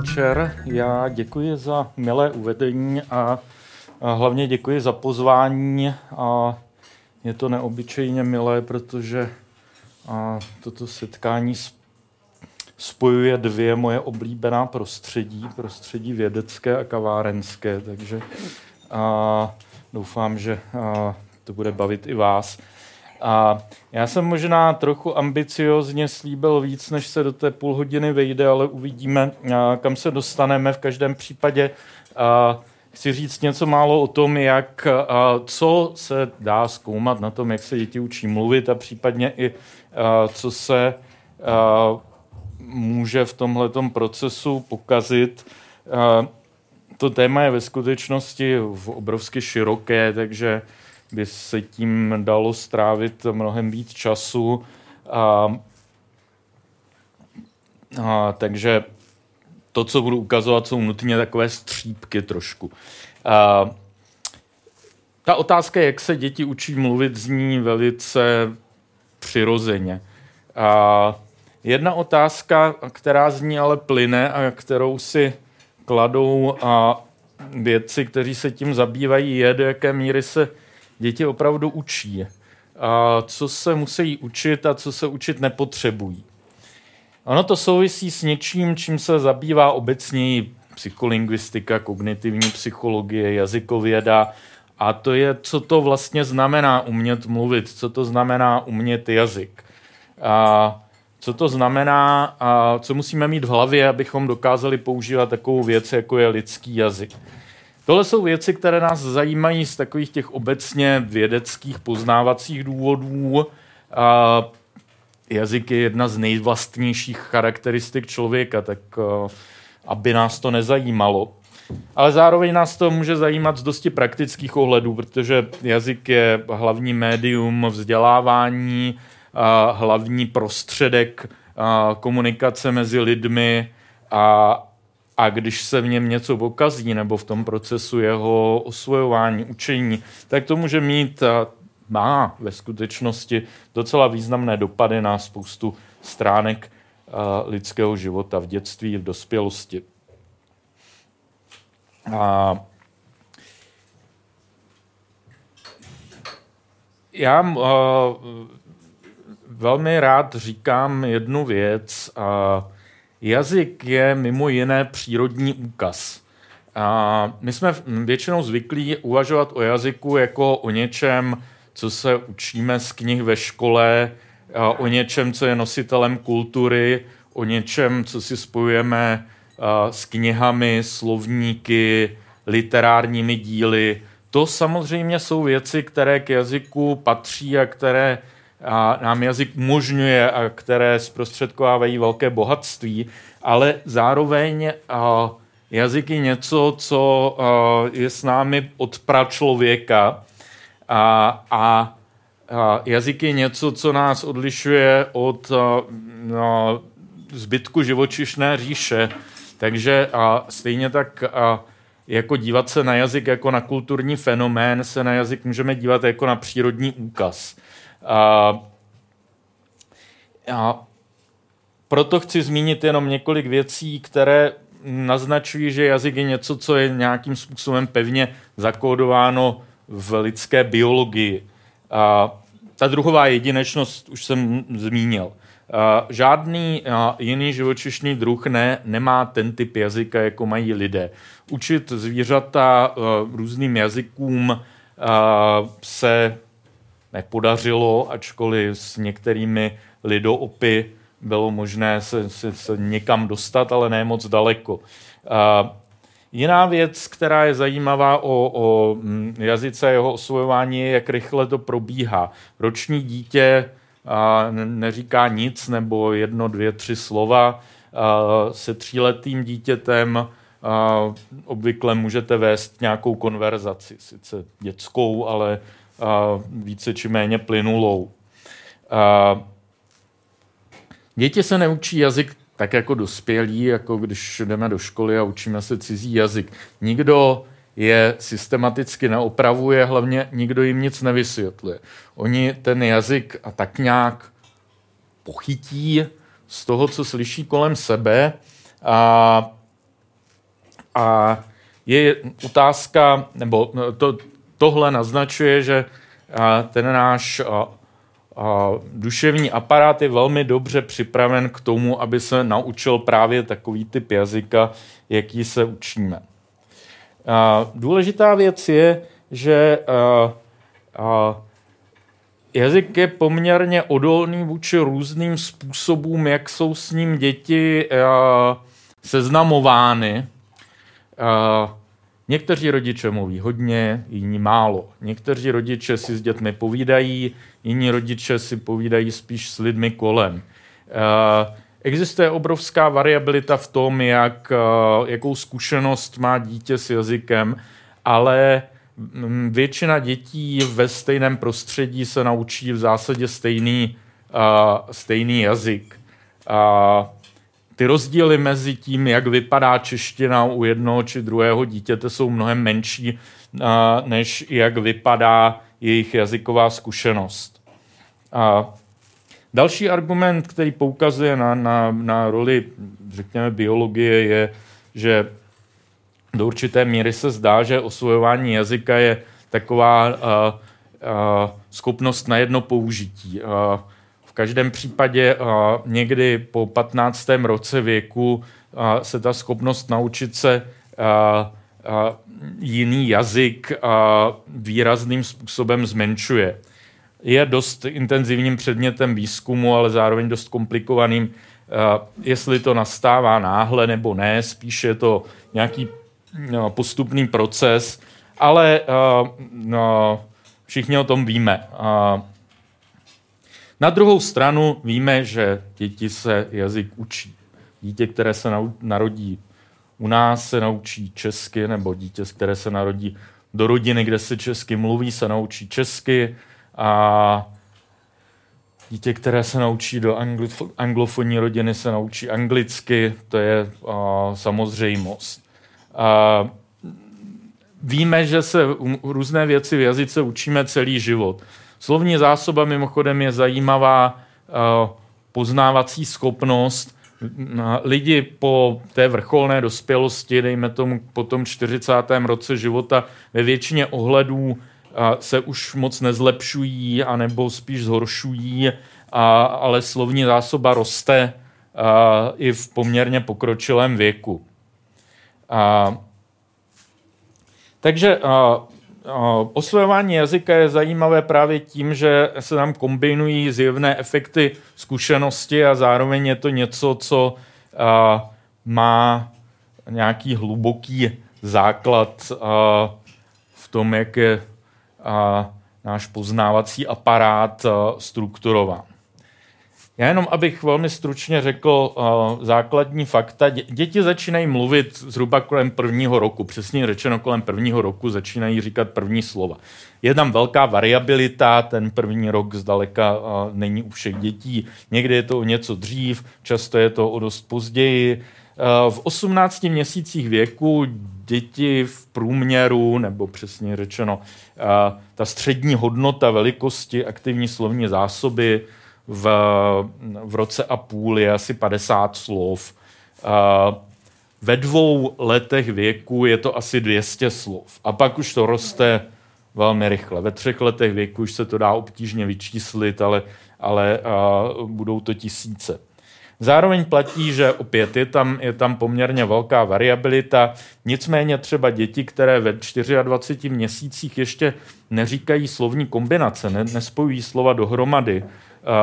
Večer, já děkuji za milé uvedení a, hlavně děkuji za pozvání. A je to neobyčejně milé, protože a toto setkání spojuje dvě moje oblíbená prostředí, prostředí vědecké a kavárenské, takže a doufám, že a to bude bavit i vás. A já jsem možná trochu ambiciozně slíbil víc, než se do té půl hodiny vejde, ale uvidíme, kam se dostaneme. V každém případě chci říct něco málo o tom, jak, co se dá zkoumat na tom, jak se děti učí mluvit a případně i co se může v tomhletom procesu pokazit. To téma je ve skutečnosti obrovsky široké, takže by se tím dalo strávit mnohem víc času. A, a, takže to, co budu ukazovat, jsou nutně takové střípky trošku. A, ta otázka, jak se děti učí mluvit, zní velice přirozeně. A jedna otázka, která zní ale plyne a kterou si kladou a vědci, kteří se tím zabývají, je, do jaké míry se děti opravdu učí. A co se musí učit a co se učit nepotřebují. Ono to souvisí s něčím, čím se zabývá obecněji psycholingvistika, kognitivní psychologie, jazykověda, a to je, co to vlastně znamená umět mluvit, co to znamená umět jazyk. A co to znamená a co musíme mít v hlavě, abychom dokázali používat takovou věc, jako je lidský jazyk. Tohle jsou věci, které nás zajímají z takových těch obecně vědeckých poznávacích důvodů. A jazyk je jedna z nejvlastnějších charakteristik člověka, tak aby nás to nezajímalo. Ale zároveň nás to může zajímat z dosti praktických ohledů, protože jazyk je hlavní médium vzdělávání, hlavní prostředek komunikace mezi lidmi a, a když se v něm něco pokazí nebo v tom procesu jeho osvojování, učení, tak to může mít má ve skutečnosti docela významné dopady na spoustu stránek lidského života v dětství, v dospělosti. A já uh, velmi rád říkám jednu věc. Uh, Jazyk je mimo jiné přírodní úkaz. A my jsme většinou zvyklí uvažovat o jazyku jako o něčem, co se učíme z knih ve škole, o něčem, co je nositelem kultury, o něčem, co si spojujeme s knihami, slovníky, literárními díly. To samozřejmě jsou věci, které k jazyku patří a které a nám jazyk umožňuje a které zprostředkovávají velké bohatství, ale zároveň a, jazyk je něco, co a, je s námi od pračlověka a, a, a jazyk je něco, co nás odlišuje od a, a, zbytku živočišné říše. Takže a, stejně tak a, jako dívat se na jazyk jako na kulturní fenomén, se na jazyk můžeme dívat jako na přírodní úkaz. A, a proto chci zmínit jenom několik věcí, které naznačují, že jazyk je něco, co je nějakým způsobem pevně zakódováno v lidské biologii. A ta druhová jedinečnost už jsem zmínil. žádný jiný živočišný druh ne, nemá ten typ jazyka, jako mají lidé. Učit zvířata různým jazykům se nepodařilo, ačkoliv s některými lidoopy bylo možné se, se, se někam dostat, ale ne moc daleko. Jiná věc, která je zajímavá o, o mm, jazyce jeho osvojování, je, jak rychle to probíhá. Roční dítě a neříká nic nebo jedno, dvě, tři slova. A se tříletým dítětem a obvykle můžete vést nějakou konverzaci, sice dětskou, ale a více či méně plynulou. Děti se neučí jazyk tak jako dospělí, jako když jdeme do školy a učíme se cizí jazyk. Nikdo je systematicky neopravuje, hlavně nikdo jim nic nevysvětluje. Oni ten jazyk a tak nějak pochytí z toho, co slyší kolem sebe a, a je otázka, nebo to, tohle naznačuje, že ten náš duševní aparát je velmi dobře připraven k tomu, aby se naučil právě takový typ jazyka, jaký se učíme. Důležitá věc je, že jazyk je poměrně odolný vůči různým způsobům, jak jsou s ním děti seznamovány. Někteří rodiče mluví hodně, jiní málo. Někteří rodiče si s dětmi povídají, jiní rodiče si povídají spíš s lidmi kolem. Eh, existuje obrovská variabilita v tom, jak, eh, jakou zkušenost má dítě s jazykem, ale mm, většina dětí ve stejném prostředí se naučí v zásadě stejný, eh, stejný jazyk ty rozdíly mezi tím, jak vypadá čeština u jednoho či druhého dítěte, jsou mnohem menší, než jak vypadá jejich jazyková zkušenost. A další argument, který poukazuje na, na, na roli, řekněme, biologie, je, že do určité míry se zdá, že osvojování jazyka je taková a, a, schopnost na jedno použití. A, každém případě někdy po 15. roce věku se ta schopnost naučit se jiný jazyk výrazným způsobem zmenšuje. Je dost intenzivním předmětem výzkumu, ale zároveň dost komplikovaným, jestli to nastává náhle nebo ne, spíše je to nějaký no, postupný proces, ale no, všichni o tom víme. Na druhou stranu víme, že děti se jazyk učí. Dítě, které se narodí u nás, se naučí česky, nebo dítě, které se narodí do rodiny, kde se česky mluví, se naučí česky a dítě, které se naučí do anglofonní rodiny, se naučí anglicky, to je uh, samozřejmost. Uh, víme, že se různé věci v jazyce učíme celý život. Slovní zásoba mimochodem je zajímavá eh, poznávací schopnost. Lidi po té vrcholné dospělosti, dejme tomu po tom 40. roce života, ve většině ohledů eh, se už moc nezlepšují, anebo spíš zhoršují, ale slovní zásoba roste eh, i v poměrně pokročilém věku. Takže Osvojování jazyka je zajímavé právě tím, že se tam kombinují zjevné efekty zkušenosti a zároveň je to něco, co má nějaký hluboký základ v tom, jak je náš poznávací aparát strukturován. Já jenom, abych velmi stručně řekl uh, základní fakta. Děti začínají mluvit zhruba kolem prvního roku, přesně řečeno kolem prvního roku začínají říkat první slova. Je tam velká variabilita, ten první rok zdaleka uh, není u všech dětí. Někdy je to o něco dřív, často je to o dost později. Uh, v 18 měsících věku děti v průměru, nebo přesně řečeno, ta střední hodnota velikosti aktivní slovní zásoby v, v roce a půl je asi 50 slov. Ve dvou letech věku je to asi 200 slov. A pak už to roste velmi rychle. Ve třech letech věku už se to dá obtížně vyčíslit, ale, ale budou to tisíce. Zároveň platí, že opět je tam, je tam poměrně velká variabilita, nicméně třeba děti, které ve 24 měsících ještě neříkají slovní kombinace, ne, nespojují slova dohromady,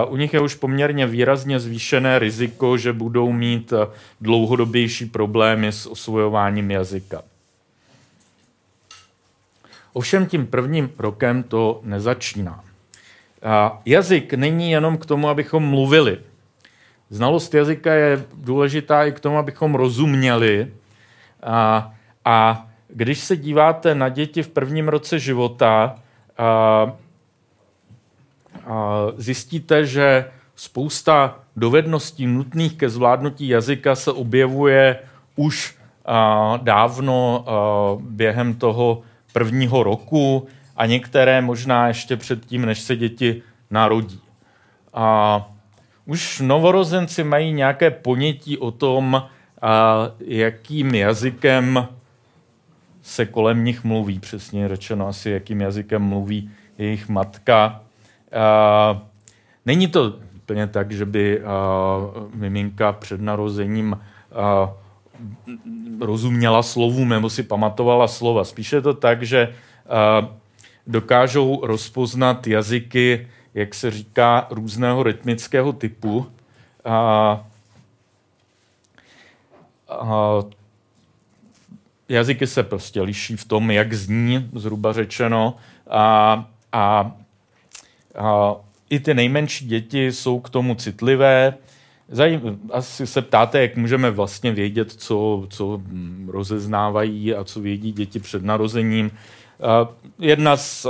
u nich je už poměrně výrazně zvýšené riziko, že budou mít dlouhodobější problémy s osvojováním jazyka. Ovšem tím prvním rokem to nezačíná. Jazyk není jenom k tomu, abychom mluvili. Znalost jazyka je důležitá i k tomu, abychom rozuměli. A, a když se díváte na děti v prvním roce života, a zjistíte, že spousta dovedností nutných ke zvládnutí jazyka se objevuje už dávno během toho prvního roku a některé možná ještě předtím, než se děti narodí. A už novorozenci mají nějaké ponětí o tom, a jakým jazykem se kolem nich mluví, přesně řečeno asi, jakým jazykem mluví jejich matka. A není to úplně tak, že by a, miminka před narozením a, rozuměla slovům nebo si pamatovala slova. Spíše je to tak, že a, dokážou rozpoznat jazyky jak se říká, různého rytmického typu. A, a jazyky se prostě liší v tom, jak zní, zhruba řečeno. A, a, a i ty nejmenší děti jsou k tomu citlivé. Zajím, asi se ptáte, jak můžeme vlastně vědět, co, co rozeznávají a co vědí děti před narozením. Jedna z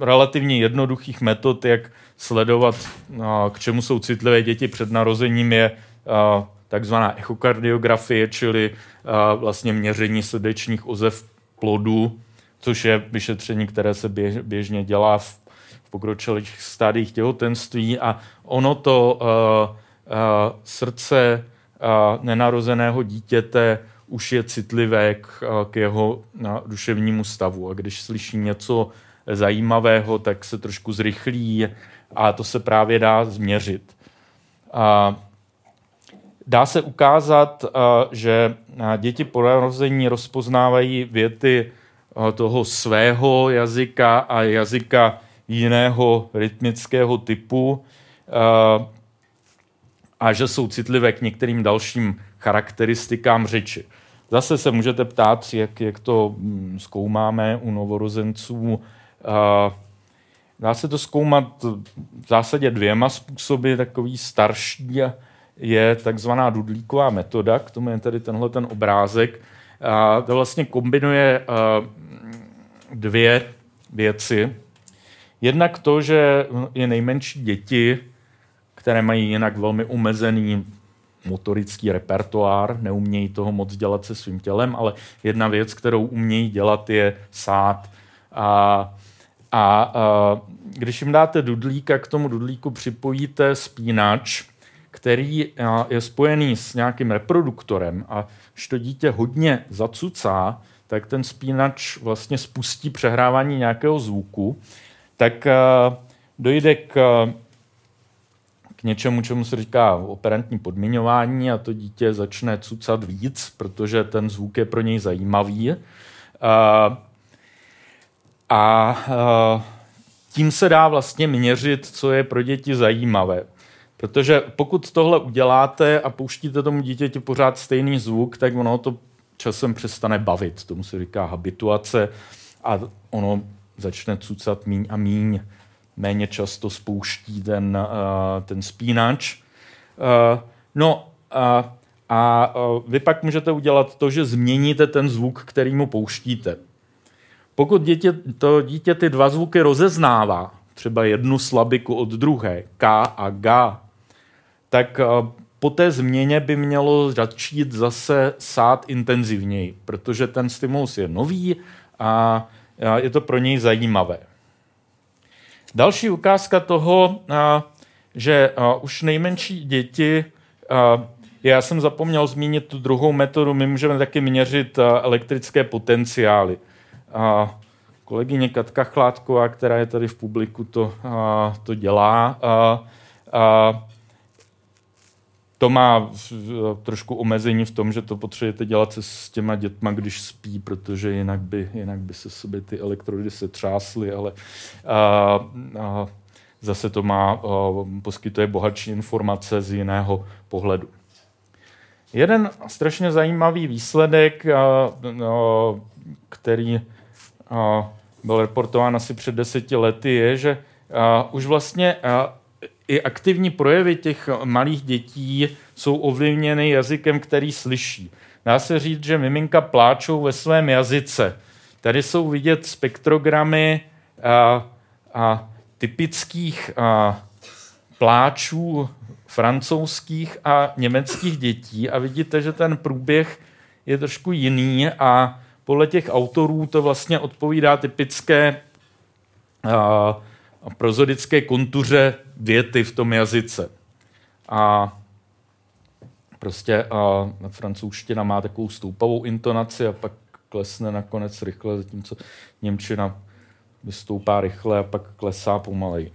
relativně jednoduchých metod, jak sledovat, k čemu jsou citlivé děti před narozením, je takzvaná echokardiografie, čili vlastně měření srdečních ozev plodu, což je vyšetření, které se běž, běžně dělá v pokročilých stádiích těhotenství a ono to uh, uh, srdce uh, nenarozeného dítěte už je citlivé k, k jeho duševnímu stavu. A když slyší něco zajímavého, tak se trošku zrychlí a to se právě dá změřit. A dá se ukázat, že děti po narození rozpoznávají věty toho svého jazyka a jazyka jiného rytmického typu a že jsou citlivé k některým dalším charakteristikám řeči. Zase se můžete ptát, jak, jak to hm, zkoumáme u novorozenců Dá se to zkoumat v zásadě dvěma způsoby. Takový starší je takzvaná dudlíková metoda, k tomu je tady tenhle ten obrázek. A to vlastně kombinuje dvě věci. Jednak to, že je nejmenší děti, které mají jinak velmi omezený motorický repertoár, neumějí toho moc dělat se svým tělem, ale jedna věc, kterou umějí dělat, je sát. A a když jim dáte dudlíka, k tomu dudlíku připojíte spínač, který je spojený s nějakým reproduktorem a když to dítě hodně zacucá, tak ten spínač vlastně spustí přehrávání nějakého zvuku, tak dojde k, k něčemu, čemu se říká operantní podmiňování a to dítě začne cucat víc, protože ten zvuk je pro něj zajímavý. A uh, tím se dá vlastně měřit, co je pro děti zajímavé. Protože pokud tohle uděláte a pouštíte tomu dítěti pořád stejný zvuk, tak ono to časem přestane bavit. Tomu se říká habituace a ono začne cucat míň a míň. Méně často spouští ten, uh, ten spínač. Uh, no uh, a uh, vy pak můžete udělat to, že změníte ten zvuk, který mu pouštíte. Pokud dítě, to dítě ty dva zvuky rozeznává, třeba jednu slabiku od druhé, K a G, tak po té změně by mělo začít zase sát intenzivněji, protože ten stimulus je nový a je to pro něj zajímavé. Další ukázka toho, že už nejmenší děti, já jsem zapomněl zmínit tu druhou metodu, my můžeme taky měřit elektrické potenciály. Kolegyně Katka Chládková, která je tady v publiku, to, to dělá. To má trošku omezení v tom, že to potřebujete dělat se s těma dětma, když spí, protože jinak by, jinak by se sobě ty elektrody se třásly, ale a, a, zase to má, a, poskytuje bohatší informace z jiného pohledu. Jeden strašně zajímavý výsledek, a, a, který a, byl reportován asi před deseti lety, je, že a, už vlastně a, i aktivní projevy těch malých dětí jsou ovlivněny jazykem, který slyší. Dá se říct, že miminka pláčou ve svém jazyce. Tady jsou vidět spektrogramy a, a typických a, pláčů francouzských a německých dětí a vidíte, že ten průběh je trošku jiný a podle těch autorů to vlastně odpovídá typické a, prozodické kontuře věty v tom jazyce. A prostě a francouzština má takovou stoupavou intonaci a pak klesne nakonec rychle, zatímco Němčina vystoupá rychle a pak klesá pomalej.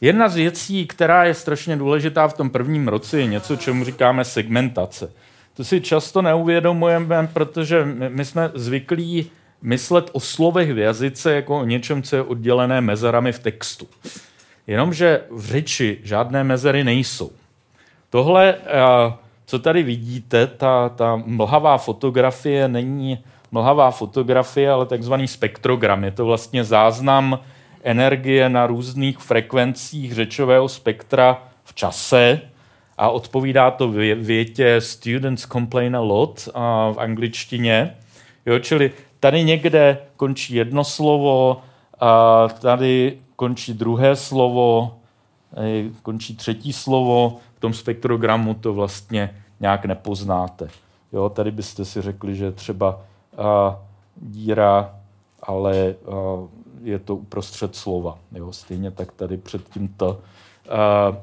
Jedna z věcí, která je strašně důležitá v tom prvním roce, je něco, čemu říkáme segmentace. To si často neuvědomujeme, protože my jsme zvyklí myslet o slovech v jazyce jako o něčem, co je oddělené mezerami v textu. Jenomže v řeči žádné mezery nejsou. Tohle, eh, co tady vidíte, ta, ta mlhavá fotografie není mlhavá fotografie, ale takzvaný spektrogram. Je to vlastně záznam energie na různých frekvencích řečového spektra v čase a odpovídá to větě students complain a lot v angličtině. Jo, čili tady někde končí jedno slovo, a tady končí druhé slovo, končí třetí slovo, v tom spektrogramu to vlastně nějak nepoznáte. Jo, tady byste si řekli, že třeba a, díra, ale a, je to uprostřed slova. Jo, stejně tak tady před tímto. A,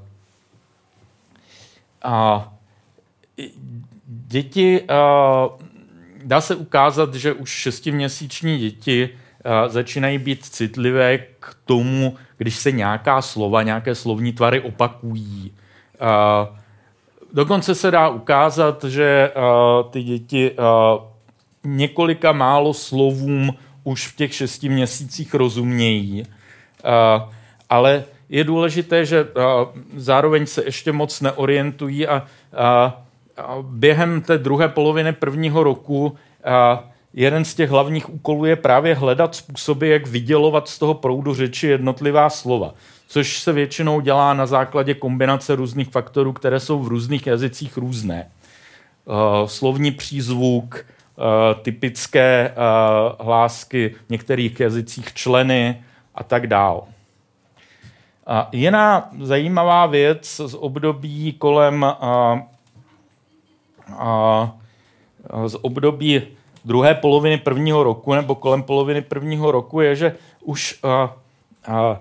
a děti a, dá se ukázat, že už šestiměsíční děti uh, začínají být citlivé k tomu, když se nějaká slova, nějaké slovní tvary opakují. Uh, dokonce se dá ukázat, že uh, ty děti několika málo slovům už v těch šesti měsících rozumějí. Ale je důležité, že zároveň se ještě moc neorientují a během té druhé poloviny prvního roku jeden z těch hlavních úkolů je právě hledat způsoby, jak vydělovat z toho proudu řeči jednotlivá slova, což se většinou dělá na základě kombinace různých faktorů, které jsou v různých jazycích různé. Slovní přízvuk, typické hlásky v některých jazycích členy a tak dále. Jiná zajímavá věc z období kolem z období druhé poloviny prvního roku nebo kolem poloviny prvního roku je, že už a, a,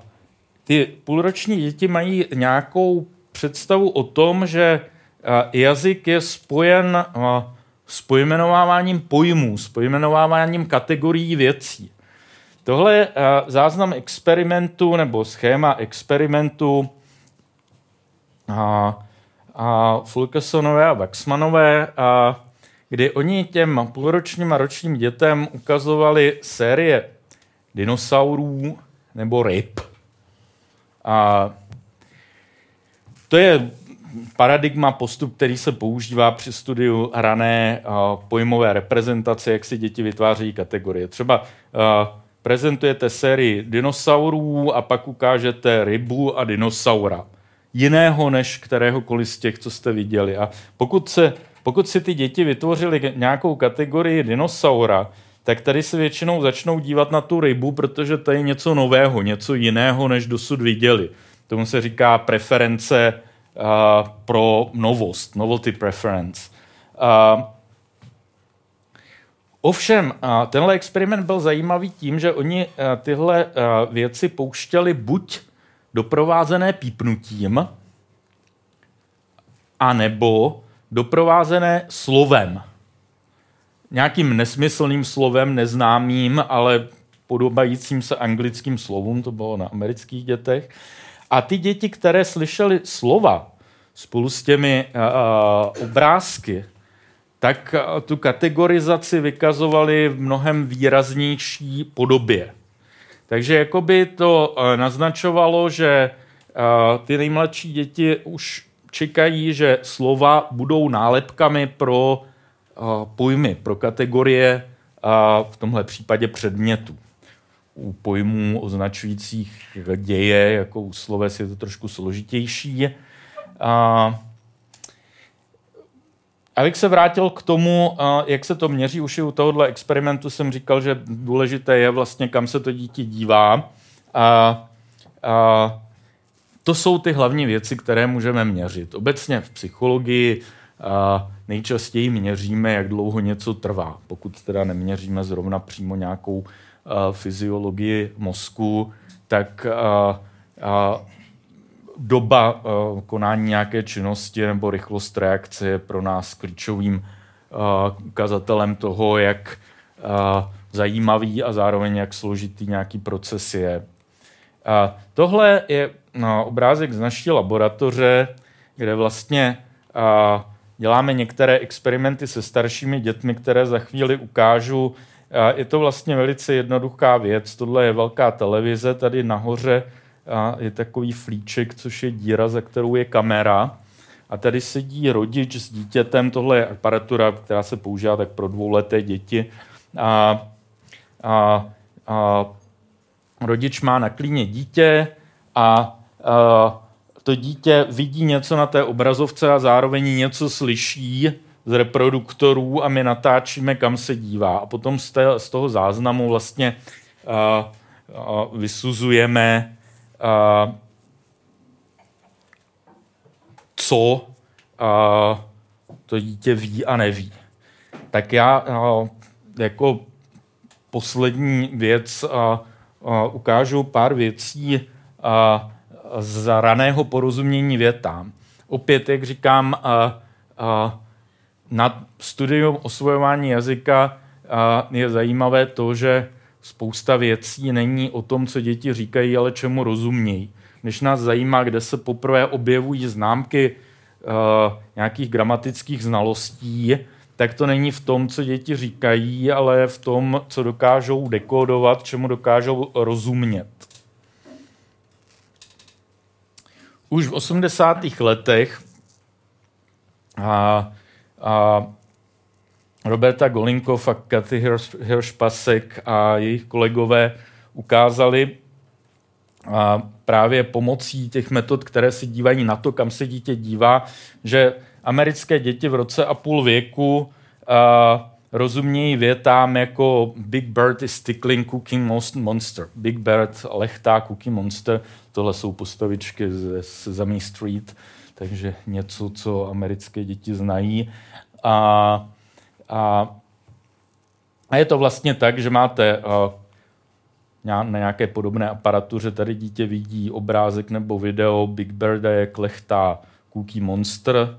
ty půlroční děti mají nějakou představu o tom, že a, jazyk je spojen a, s pojmenováváním pojmů, s pojmenováváním kategorií věcí. Tohle je záznam experimentu nebo schéma experimentu a, a Fulkersonové a Waxmanové, a, kdy oni těm půlročním a ročním dětem ukazovali série dinosaurů nebo ryb. A to je paradigma, postup, který se používá při studiu rané pojmové reprezentace, jak si děti vytváří kategorie. Třeba prezentujete sérii dinosaurů a pak ukážete rybu a dinosaura jiného než kteréhokoliv z těch, co jste viděli. A pokud, se, pokud si ty děti vytvořily nějakou kategorii dinosaura, tak tady se většinou začnou dívat na tu rybu, protože to je něco nového, něco jiného, než dosud viděli. Tomu se říká preference uh, pro novost, novelty preference. Uh, Ovšem, tenhle experiment byl zajímavý tím, že oni tyhle věci pouštěli buď doprovázené pípnutím, anebo doprovázené slovem. Nějakým nesmyslným slovem, neznámým, ale podobajícím se anglickým slovům, to bylo na amerických dětech. A ty děti, které slyšely slova spolu s těmi uh, obrázky, tak tu kategorizaci vykazovali v mnohem výraznější podobě. Takže jakoby to naznačovalo, že ty nejmladší děti už čekají, že slova budou nálepkami pro pojmy, pro kategorie v tomhle případě předmětu. U pojmů označujících děje, jako u sloves, je to trošku složitější. A Abych se vrátil k tomu, jak se to měří, už i u tohohle experimentu jsem říkal, že důležité je vlastně, kam se to dítě dívá. A, a to jsou ty hlavní věci, které můžeme měřit. Obecně v psychologii a nejčastěji měříme, jak dlouho něco trvá. Pokud teda neměříme zrovna přímo nějakou a, fyziologii mozku, tak a, a, doba uh, konání nějaké činnosti nebo rychlost reakce je pro nás klíčovým uh, ukazatelem toho, jak uh, zajímavý a zároveň jak složitý nějaký proces je. Tohle je no, obrázek z naší laboratoře, kde vlastně děláme některé experimenty se staršími dětmi, které za chvíli ukážu. Je to vlastně velice jednoduchá věc. Tohle je velká televize tady nahoře a je takový flíček, což je díra, za kterou je kamera. A tady sedí rodič s dítětem, tohle je aparatura, která se používá tak pro dvouleté děti. A, a, a rodič má na klíně dítě a, a to dítě vidí něco na té obrazovce a zároveň něco slyší z reproduktorů a my natáčíme, kam se dívá. A potom z, té, z toho záznamu vlastně a vysuzujeme, co to dítě ví a neví. Tak já jako poslední věc ukážu pár věcí z raného porozumění větám. Opět, jak říkám, na studium osvojování jazyka je zajímavé to, že spousta věcí není o tom, co děti říkají, ale čemu rozumějí. Když nás zajímá, kde se poprvé objevují známky uh, nějakých gramatických znalostí, tak to není v tom, co děti říkají, ale v tom, co dokážou dekodovat, čemu dokážou rozumět. Už v 80. letech a, a Roberta Golinkov a Kathy Hirsch-Pasek a jejich kolegové ukázali a právě pomocí těch metod, které se dívají na to, kam se dítě dívá, že americké děti v roce a půl věku a, rozumějí větám jako Big Bird is tickling Cooking Monster. Big Bird lechtá Cookie Monster. Tohle jsou postavičky ze Sesame Street, takže něco, co americké děti znají. A a, a je to vlastně tak, že máte uh, na nějaké podobné aparatuře, tady dítě vidí obrázek nebo video Big Birda, jak lechtá Cookie Monster,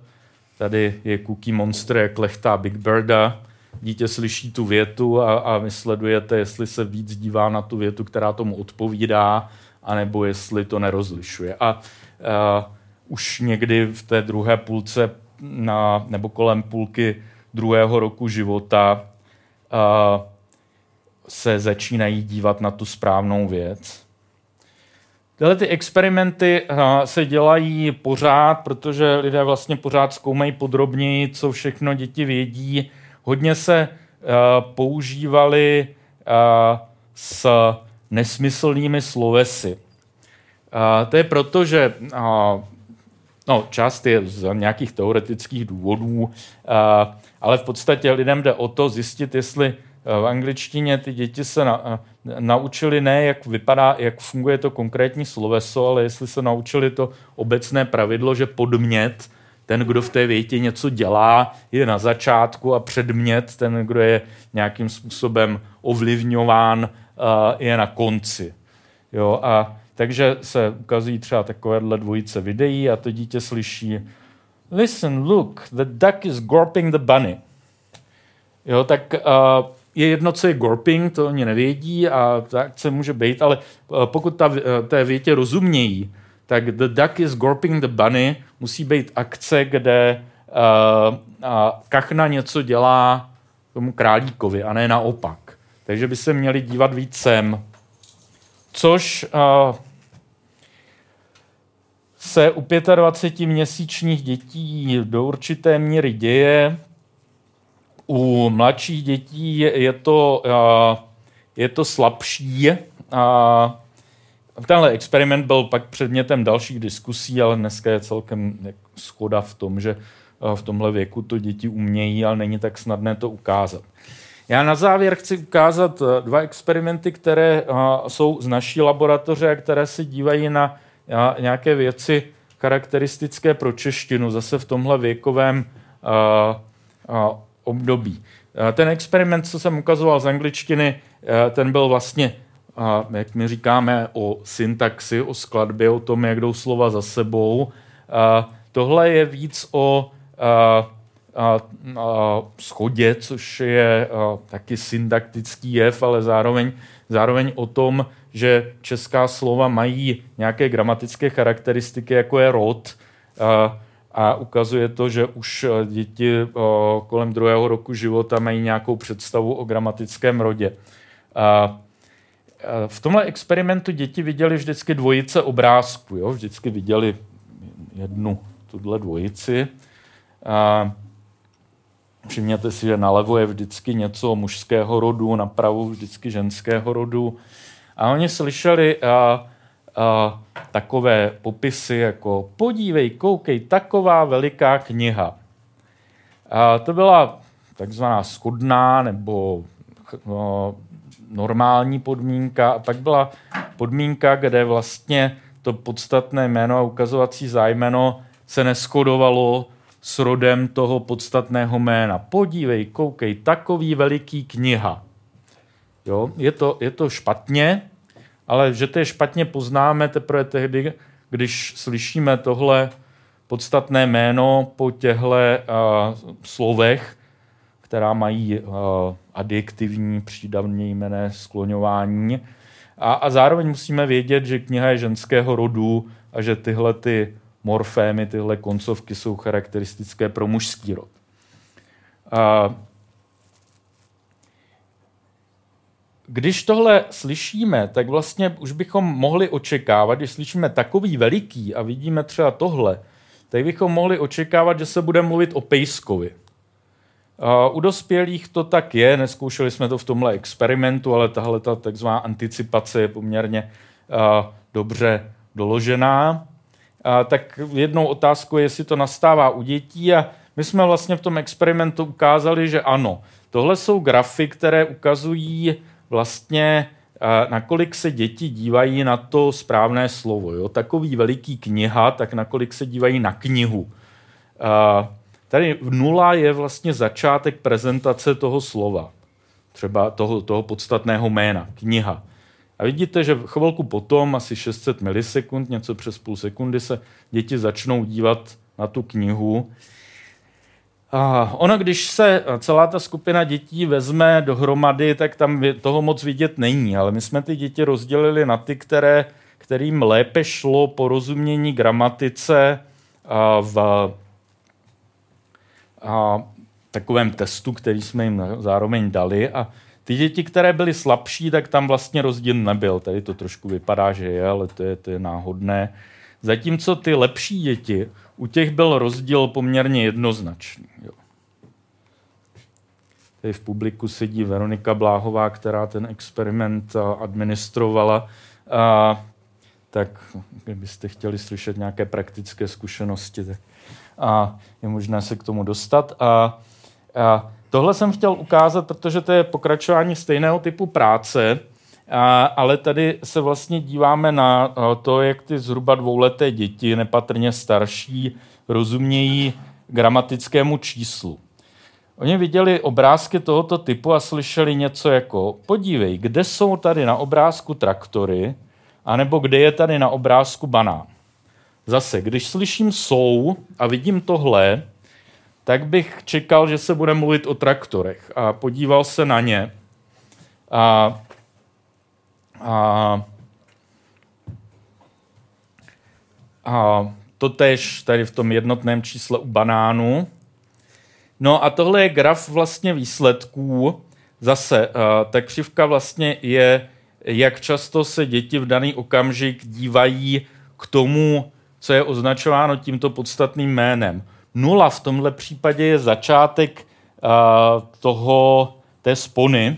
tady je Cookie Monster, jak lechtá Big Birda, dítě slyší tu větu a, a vy sledujete, jestli se víc dívá na tu větu, která tomu odpovídá, anebo jestli to nerozlišuje. A uh, už někdy v té druhé půlce na, nebo kolem půlky druhého roku života se začínají dívat na tu správnou věc. Tyhle ty experimenty se dělají pořád, protože lidé vlastně pořád zkoumají podrobněji, co všechno děti vědí. Hodně se používali s nesmyslnými slovesy. To je proto, že no, část je z nějakých teoretických důvodů, ale v podstatě lidem jde o to zjistit, jestli eh, v angličtině ty děti se na, eh, naučili ne, jak vypadá, jak funguje to konkrétní sloveso, ale jestli se naučili to obecné pravidlo, že podmět, ten, kdo v té větě něco dělá, je na začátku a předmět, ten, kdo je nějakým způsobem ovlivňován, eh, je na konci. Jo, a takže se ukazují třeba takovéhle dvojice videí a to dítě slyší listen, look, the duck is gorping the bunny. Jo, tak uh, je jedno, co je gorping, to oni nevědí a tak se může být, ale uh, pokud ta, uh, té větě rozumějí, tak The Duck is Gorping the Bunny musí být akce, kde uh, uh, kachna něco dělá tomu králíkovi a ne naopak. Takže by se měli dívat víc sem. Což uh, se u 25-měsíčních dětí do určité míry děje. U mladších dětí je to, je to slabší. Tenhle experiment byl pak předmětem dalších diskusí, ale dneska je celkem schoda v tom, že v tomhle věku to děti umějí, ale není tak snadné to ukázat. Já na závěr chci ukázat dva experimenty, které jsou z naší laboratoře a které se dívají na nějaké věci charakteristické pro češtinu, zase v tomhle věkovém období. Ten experiment, co jsem ukazoval z angličtiny, ten byl vlastně, jak my říkáme, o syntaxi, o skladbě, o tom, jak jdou slova za sebou. Tohle je víc o schodě, což je taky syntaktický jev, ale zároveň, zároveň o tom, že česká slova mají nějaké gramatické charakteristiky, jako je rod, a, a ukazuje to, že už děti kolem druhého roku života mají nějakou představu o gramatickém rodě. A, v tomhle experimentu děti viděli vždycky dvojice obrázků. Jo? Vždycky viděli jednu tuhle dvojici. A všimněte si, že nalevo je vždycky něco mužského rodu, napravo vždycky ženského rodu. A oni slyšeli a, a, takové popisy jako podívej, koukej, taková veliká kniha. A to byla takzvaná schodná nebo no, normální podmínka. A pak byla podmínka, kde vlastně to podstatné jméno a ukazovací zájmeno se neskodovalo s rodem toho podstatného jména. Podívej, koukej, takový veliký kniha. Jo? Je, to, je to špatně, ale že to je špatně poznáme teprve tehdy, když slyšíme tohle podstatné jméno po těchto uh, slovech, která mají uh, adjektivní přídavně jmené skloňování. A, a zároveň musíme vědět, že kniha je ženského rodu a že tyhle ty morfémy, tyhle koncovky jsou charakteristické pro mužský rod. Uh, když tohle slyšíme, tak vlastně už bychom mohli očekávat, když slyšíme takový veliký a vidíme třeba tohle, tak bychom mohli očekávat, že se bude mluvit o pejskovi. U dospělých to tak je, neskoušeli jsme to v tomhle experimentu, ale tahle ta takzvaná anticipace je poměrně dobře doložená. Tak jednou otázkou je, jestli to nastává u dětí a my jsme vlastně v tom experimentu ukázali, že ano. Tohle jsou grafy, které ukazují vlastně nakolik se děti dívají na to správné slovo. Jo? Takový veliký kniha, tak nakolik se dívají na knihu. Tady v nula je vlastně začátek prezentace toho slova. Třeba toho, toho podstatného jména, kniha. A vidíte, že chvilku potom, asi 600 milisekund, něco přes půl sekundy, se děti začnou dívat na tu knihu ono, když se celá ta skupina dětí vezme dohromady, tak tam toho moc vidět není, ale my jsme ty děti rozdělili na ty, které, kterým lépe šlo porozumění gramatice v takovém testu, který jsme jim zároveň dali. A ty děti, které byly slabší, tak tam vlastně rozdíl nebyl. Tady to trošku vypadá, že je, ale to je, to je náhodné. Zatímco ty lepší děti u těch byl rozdíl poměrně jednoznačný. Jo. Tady v publiku sedí Veronika Bláhová, která ten experiment administrovala. A, tak kdybyste chtěli slyšet nějaké praktické zkušenosti, tak a je možné se k tomu dostat. A, a tohle jsem chtěl ukázat, protože to je pokračování stejného typu práce, ale tady se vlastně díváme na to, jak ty zhruba dvouleté děti, nepatrně starší, rozumějí gramatickému číslu. Oni viděli obrázky tohoto typu a slyšeli něco jako podívej, kde jsou tady na obrázku traktory, anebo kde je tady na obrázku banán. Zase, když slyším jsou a vidím tohle, tak bych čekal, že se bude mluvit o traktorech a podíval se na ně. A a A to tež tady v tom jednotném čísle u banánu. No a tohle je graf vlastně výsledků. Zase, ta křivka vlastně je, jak často se děti v daný okamžik dívají k tomu, co je označováno tímto podstatným jménem. Nula v tomhle případě je začátek toho, té spony.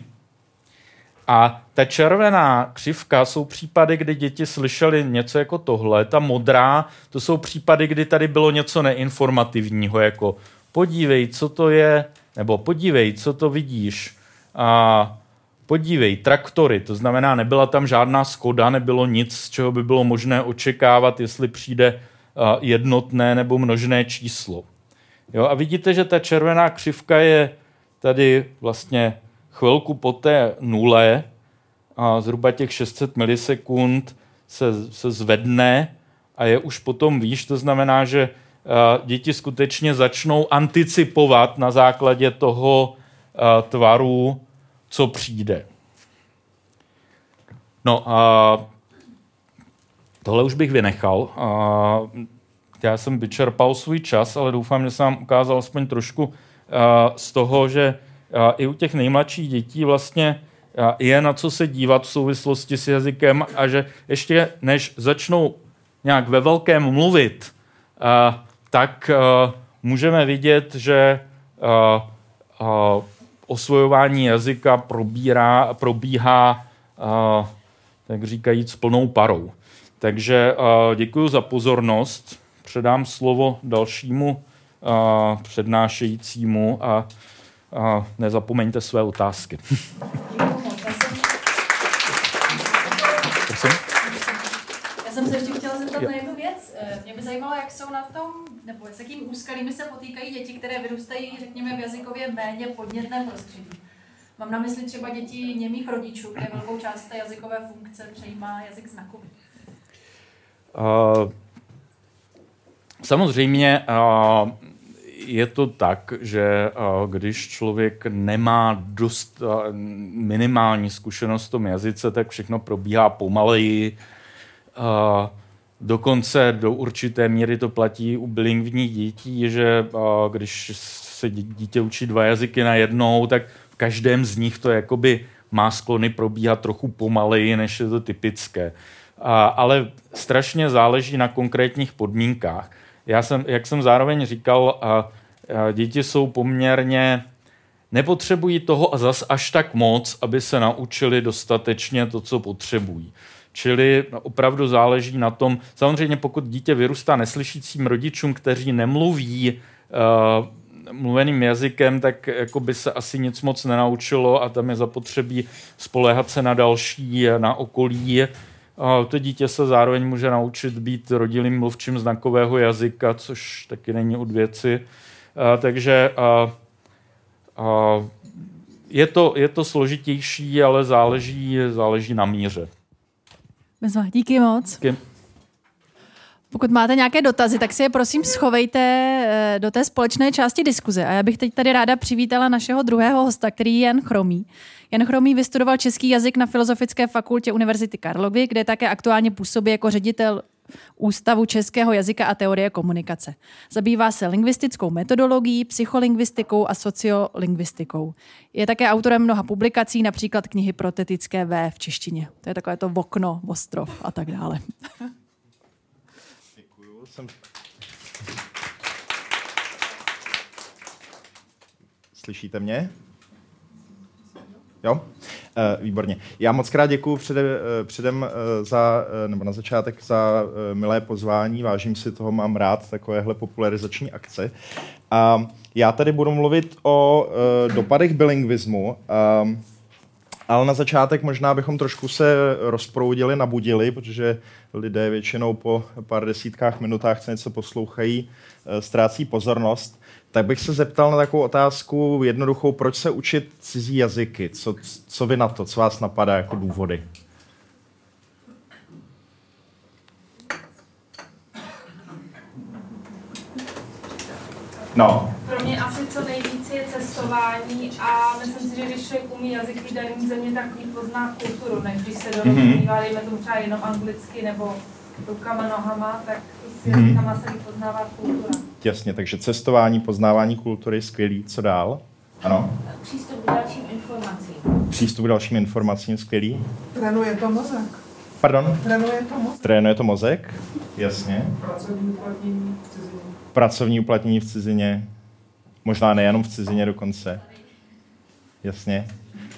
A ta červená křivka jsou případy, kdy děti slyšeli něco jako tohle. Ta modrá, to jsou případy, kdy tady bylo něco neinformativního, jako podívej, co to je, nebo podívej, co to vidíš. A podívej, traktory, to znamená, nebyla tam žádná skoda, nebylo nic, z čeho by bylo možné očekávat, jestli přijde jednotné nebo množné číslo. Jo, a vidíte, že ta červená křivka je tady vlastně chvilku po té nule, a zhruba těch 600 milisekund se, se zvedne a je už potom výš. To znamená, že děti skutečně začnou anticipovat na základě toho tvaru, co přijde. No a tohle už bych vynechal. Já jsem vyčerpal svůj čas, ale doufám, že jsem vám ukázal aspoň trošku z toho, že i u těch nejmladších dětí vlastně je na co se dívat v souvislosti s jazykem a že ještě než začnou nějak ve velkém mluvit, tak můžeme vidět, že osvojování jazyka probírá, probíhá, tak říkajíc, plnou parou. Takže děkuji za pozornost. Předám slovo dalšímu přednášejícímu a a nezapomeňte své otázky. Prosím? Já jsem se zeptat na jednu věc. Eh, mě by zajímalo, jak jsou na tom, nebo s jakým úskalými se potýkají děti, které vyrůstají, řekněme, v jazykově méně podnětném prostředí. Mám na mysli třeba děti němých rodičů, kde velkou část té jazykové funkce přejímá jazyk znakový. Uh, samozřejmě uh, je to tak, že když člověk nemá dost minimální zkušenost v tom jazyce, tak všechno probíhá pomaleji. Dokonce do určité míry to platí u bilingvních dětí, že když se dítě učí dva jazyky na jednou, tak v každém z nich to jakoby má sklony probíhat trochu pomaleji, než je to typické. Ale strašně záleží na konkrétních podmínkách já jsem, jak jsem zároveň říkal, a, a děti jsou poměrně nepotřebují toho a zas až tak moc, aby se naučili dostatečně to, co potřebují. Čili opravdu záleží na tom, samozřejmě pokud dítě vyrůstá neslyšícím rodičům, kteří nemluví uh, mluveným jazykem, tak jako by se asi nic moc nenaučilo a tam je zapotřebí spoléhat se na další, na okolí, to dítě se zároveň může naučit být rodilým mluvčím znakového jazyka, což taky není od věci. Takže je to, je to složitější, ale záleží, záleží na míře. Bezva, díky moc. Díky. Pokud máte nějaké dotazy, tak si je prosím schovejte eh, do té společné části diskuze. A já bych teď tady ráda přivítala našeho druhého hosta, který je Jan Chromý. Jan Chromý vystudoval český jazyk na Filozofické fakultě Univerzity Karlovy, kde také aktuálně působí jako ředitel Ústavu českého jazyka a teorie komunikace. Zabývá se lingvistickou metodologií, psycholingvistikou a sociolingvistikou. Je také autorem mnoha publikací, například knihy Protetické V v češtině. To je takové to okno, ostrov a tak dále. Děkuju. Jsem... Slyšíte mě? Jo? E, výborně. Já moc krát děkuji předem, eh, předem eh, za, nebo na začátek za milé pozvání. Vážím si toho, mám rád takovéhle popularizační akce. A já tady budu mluvit o dopadech bilingvismu. Ale na začátek možná bychom trošku se rozproudili, nabudili, protože lidé většinou po pár desítkách minutách, co něco poslouchají, ztrácí pozornost tak bych se zeptal na takovou otázku jednoduchou, proč se učit cizí jazyky? Co, co vy na to, co vás napadá jako důvody? No. Pro mě asi co nejvíc je cestování a myslím si, že když člověk umí jazyky daný země, tak líp pozná kulturu, než když se dorozumívá, mm-hmm. dejme tomu třeba jenom anglicky nebo rukama, nohama, tak s jazykama se vypoznává kultura. Jasně, takže cestování, poznávání kultury, skvělý. Co dál? Ano, Přístup k dalším informacím. přístup k dalším informacím, skvělý. Trénuje to mozek. Pardon? Trénuje to mozek. Trénuje to mozek? Jasně. Pracovní uplatnění v cizině. Pracovní uplatnění v cizině. Možná nejenom v cizině dokonce. Jasně.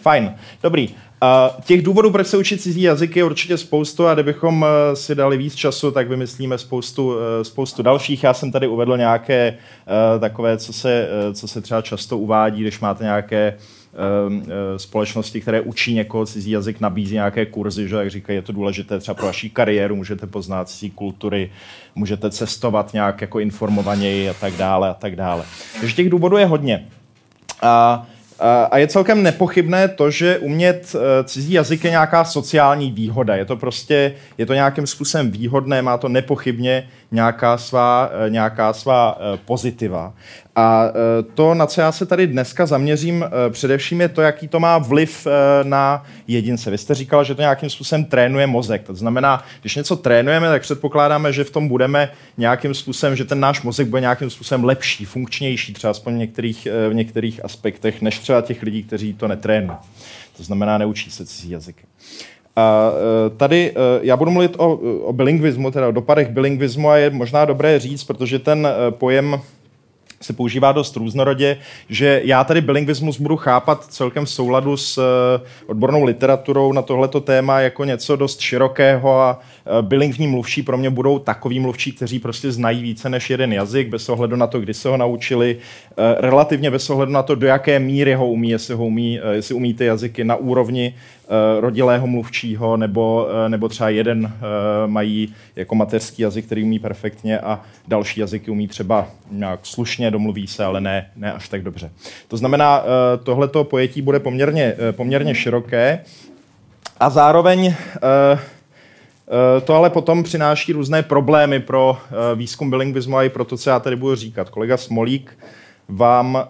Fajn, dobrý. Uh, těch důvodů, proč se učit cizí jazyky, je určitě spoustu a kdybychom uh, si dali víc času, tak vymyslíme spoustu, uh, spoustu dalších. Já jsem tady uvedl nějaké uh, takové, co se, co se třeba často uvádí, když máte nějaké uh, společnosti, které učí někoho cizí jazyk, nabízí nějaké kurzy, že jak říkají, je to důležité třeba pro vaši kariéru, můžete poznat cizí kultury, můžete cestovat nějak jako informovaněji a tak dále a tak dále. Takže těch důvodů je hodně. A a je celkem nepochybné to, že umět eh, cizí jazyk je nějaká sociální výhoda. Je to prostě, je to nějakým způsobem výhodné, má to nepochybně nějaká svá, eh, nějaká svá eh, pozitiva. A to, na co já se tady dneska zaměřím, především je to, jaký to má vliv na jedince. Vy jste říkal, že to nějakým způsobem trénuje mozek. To znamená, když něco trénujeme, tak předpokládáme, že v tom budeme nějakým způsobem, že ten náš mozek bude nějakým způsobem lepší, funkčnější, třeba aspoň v některých, v některých aspektech, než třeba těch lidí, kteří to netrénují. To znamená, neučí se cizí jazyky. A tady já budu mluvit o, o bilingvismu, teda o dopadech bilingvismu a je možná dobré říct, protože ten pojem se používá dost různorodě, že já tady bilingvismus budu chápat celkem v souladu s odbornou literaturou na tohleto téma jako něco dost širokého a bilingvní mluvčí pro mě budou takový mluvčí, kteří prostě znají více než jeden jazyk, bez ohledu na to, kdy se ho naučili, relativně bez ohledu na to, do jaké míry ho umí, jestli, ho umí, jestli umí ty jazyky na úrovni rodilého mluvčího, nebo, nebo třeba jeden mají jako mateřský jazyk, který umí perfektně a další jazyky umí třeba nějak slušně, domluví se, ale ne, ne až tak dobře. To znamená, tohleto pojetí bude poměrně, poměrně široké a zároveň to ale potom přináší různé problémy pro výzkum bilingvismu a i pro to, co já tady budu říkat. Kolega Smolík vám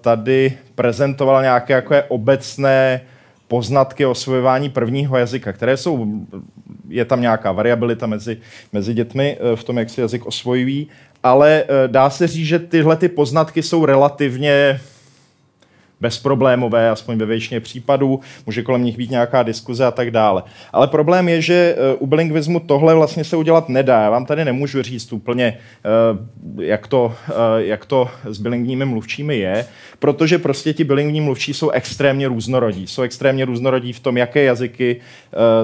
tady prezentoval nějaké jako obecné poznatky o osvojování prvního jazyka, které jsou, je tam nějaká variabilita mezi, mezi dětmi v tom, jak si jazyk osvojují, ale dá se říct, že tyhle ty poznatky jsou relativně bezproblémové, aspoň ve většině případů, může kolem nich být nějaká diskuze a tak dále. Ale problém je, že u bilingvismu tohle vlastně se udělat nedá. Já vám tady nemůžu říct úplně, jak to, jak to s bilingvními mluvčími je, protože prostě ti bilingvní mluvčí jsou extrémně různorodí. Jsou extrémně různorodí v tom, jaké jazyky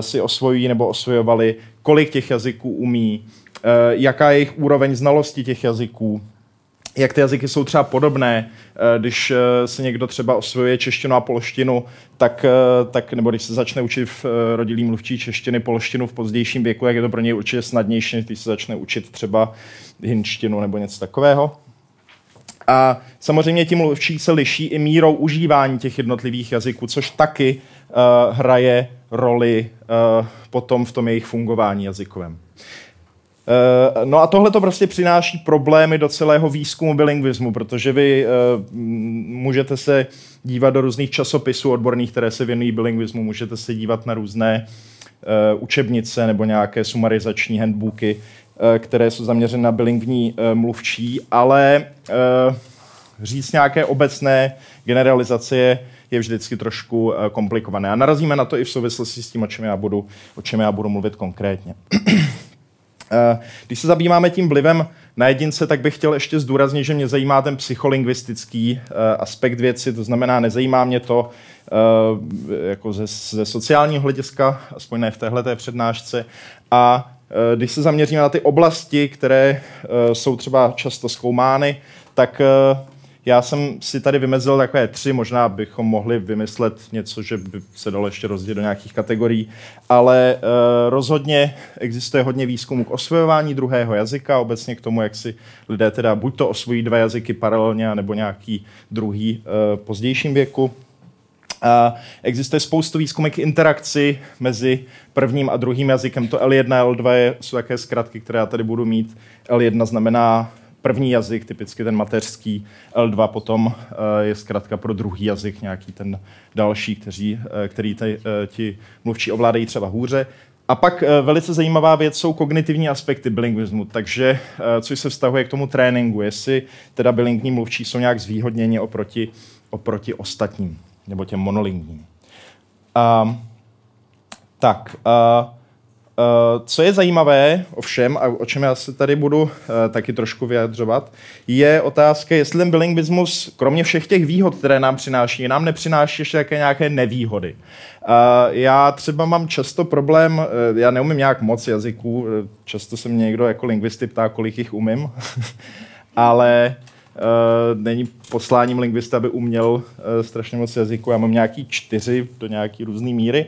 si osvojují nebo osvojovali, kolik těch jazyků umí, jaká je jejich úroveň znalosti těch jazyků, jak ty jazyky jsou třeba podobné, když se někdo třeba osvojuje češtinu a polštinu, tak, tak nebo když se začne učit v rodilý mluvčí češtiny, polštinu v pozdějším věku, jak je to pro něj určitě snadnější, když se začne učit třeba hinštinu nebo něco takového. A samozřejmě ti mluvčí se liší i mírou užívání těch jednotlivých jazyků, což taky uh, hraje roli uh, potom v tom jejich fungování jazykovém. No a tohle to prostě přináší problémy do celého výzkumu bilingvismu, protože vy uh, můžete se dívat do různých časopisů odborných, které se věnují bilingvismu, můžete se dívat na různé uh, učebnice nebo nějaké sumarizační handbooky, které jsou zaměřené na bilingvní mluvčí, ale říct nějaké obecné generalizace je, je vždycky trošku komplikované. A narazíme na to i v souvislosti s tím, o čem já budu, o čem já budu mluvit konkrétně. Když se zabýváme tím vlivem na jedince, tak bych chtěl ještě zdůraznit, že mě zajímá ten psycholingvistický aspekt věci, to znamená, nezajímá mě to jako ze, ze sociálního hlediska, aspoň ne v téhle přednášce. A když se zaměříme na ty oblasti, které jsou třeba často zkoumány, tak já jsem si tady vymezil takové tři, možná bychom mohli vymyslet něco, že by se dalo ještě rozdělit do nějakých kategorií, ale uh, rozhodně existuje hodně výzkumů k osvojování druhého jazyka, obecně k tomu, jak si lidé teda buď to osvojí dva jazyky paralelně, nebo nějaký druhý uh, pozdějším věku. Uh, existuje spoustu výzkumů k interakci mezi prvním a druhým jazykem. To L1 a L2 je, jsou také zkratky, které já tady budu mít. L1 znamená první jazyk, typicky ten mateřský, L2 potom je zkrátka pro druhý jazyk, nějaký ten další, kteří, který ty, ti mluvčí ovládají třeba hůře. A pak eh, velice zajímavá věc jsou kognitivní aspekty bilingvismu, takže eh, což se vztahuje k tomu tréninku, jestli teda bilingní mluvčí jsou nějak zvýhodněni oproti, oproti ostatním, nebo těm monolingním. Um, tak, uh, Uh, co je zajímavé, ovšem, a o čem já se tady budu uh, taky trošku vyjadřovat, je otázka, jestli ten bilingvismus, kromě všech těch výhod, které nám přináší, nám nepřináší ještě také nějaké nevýhody. Uh, já třeba mám často problém, já neumím nějak moc jazyků, často se mě někdo jako lingvisty ptá, kolik jich umím, ale Uh, není posláním lingvista, aby uměl uh, strašně moc jazyků. Já mám nějaký čtyři do nějaký různé míry.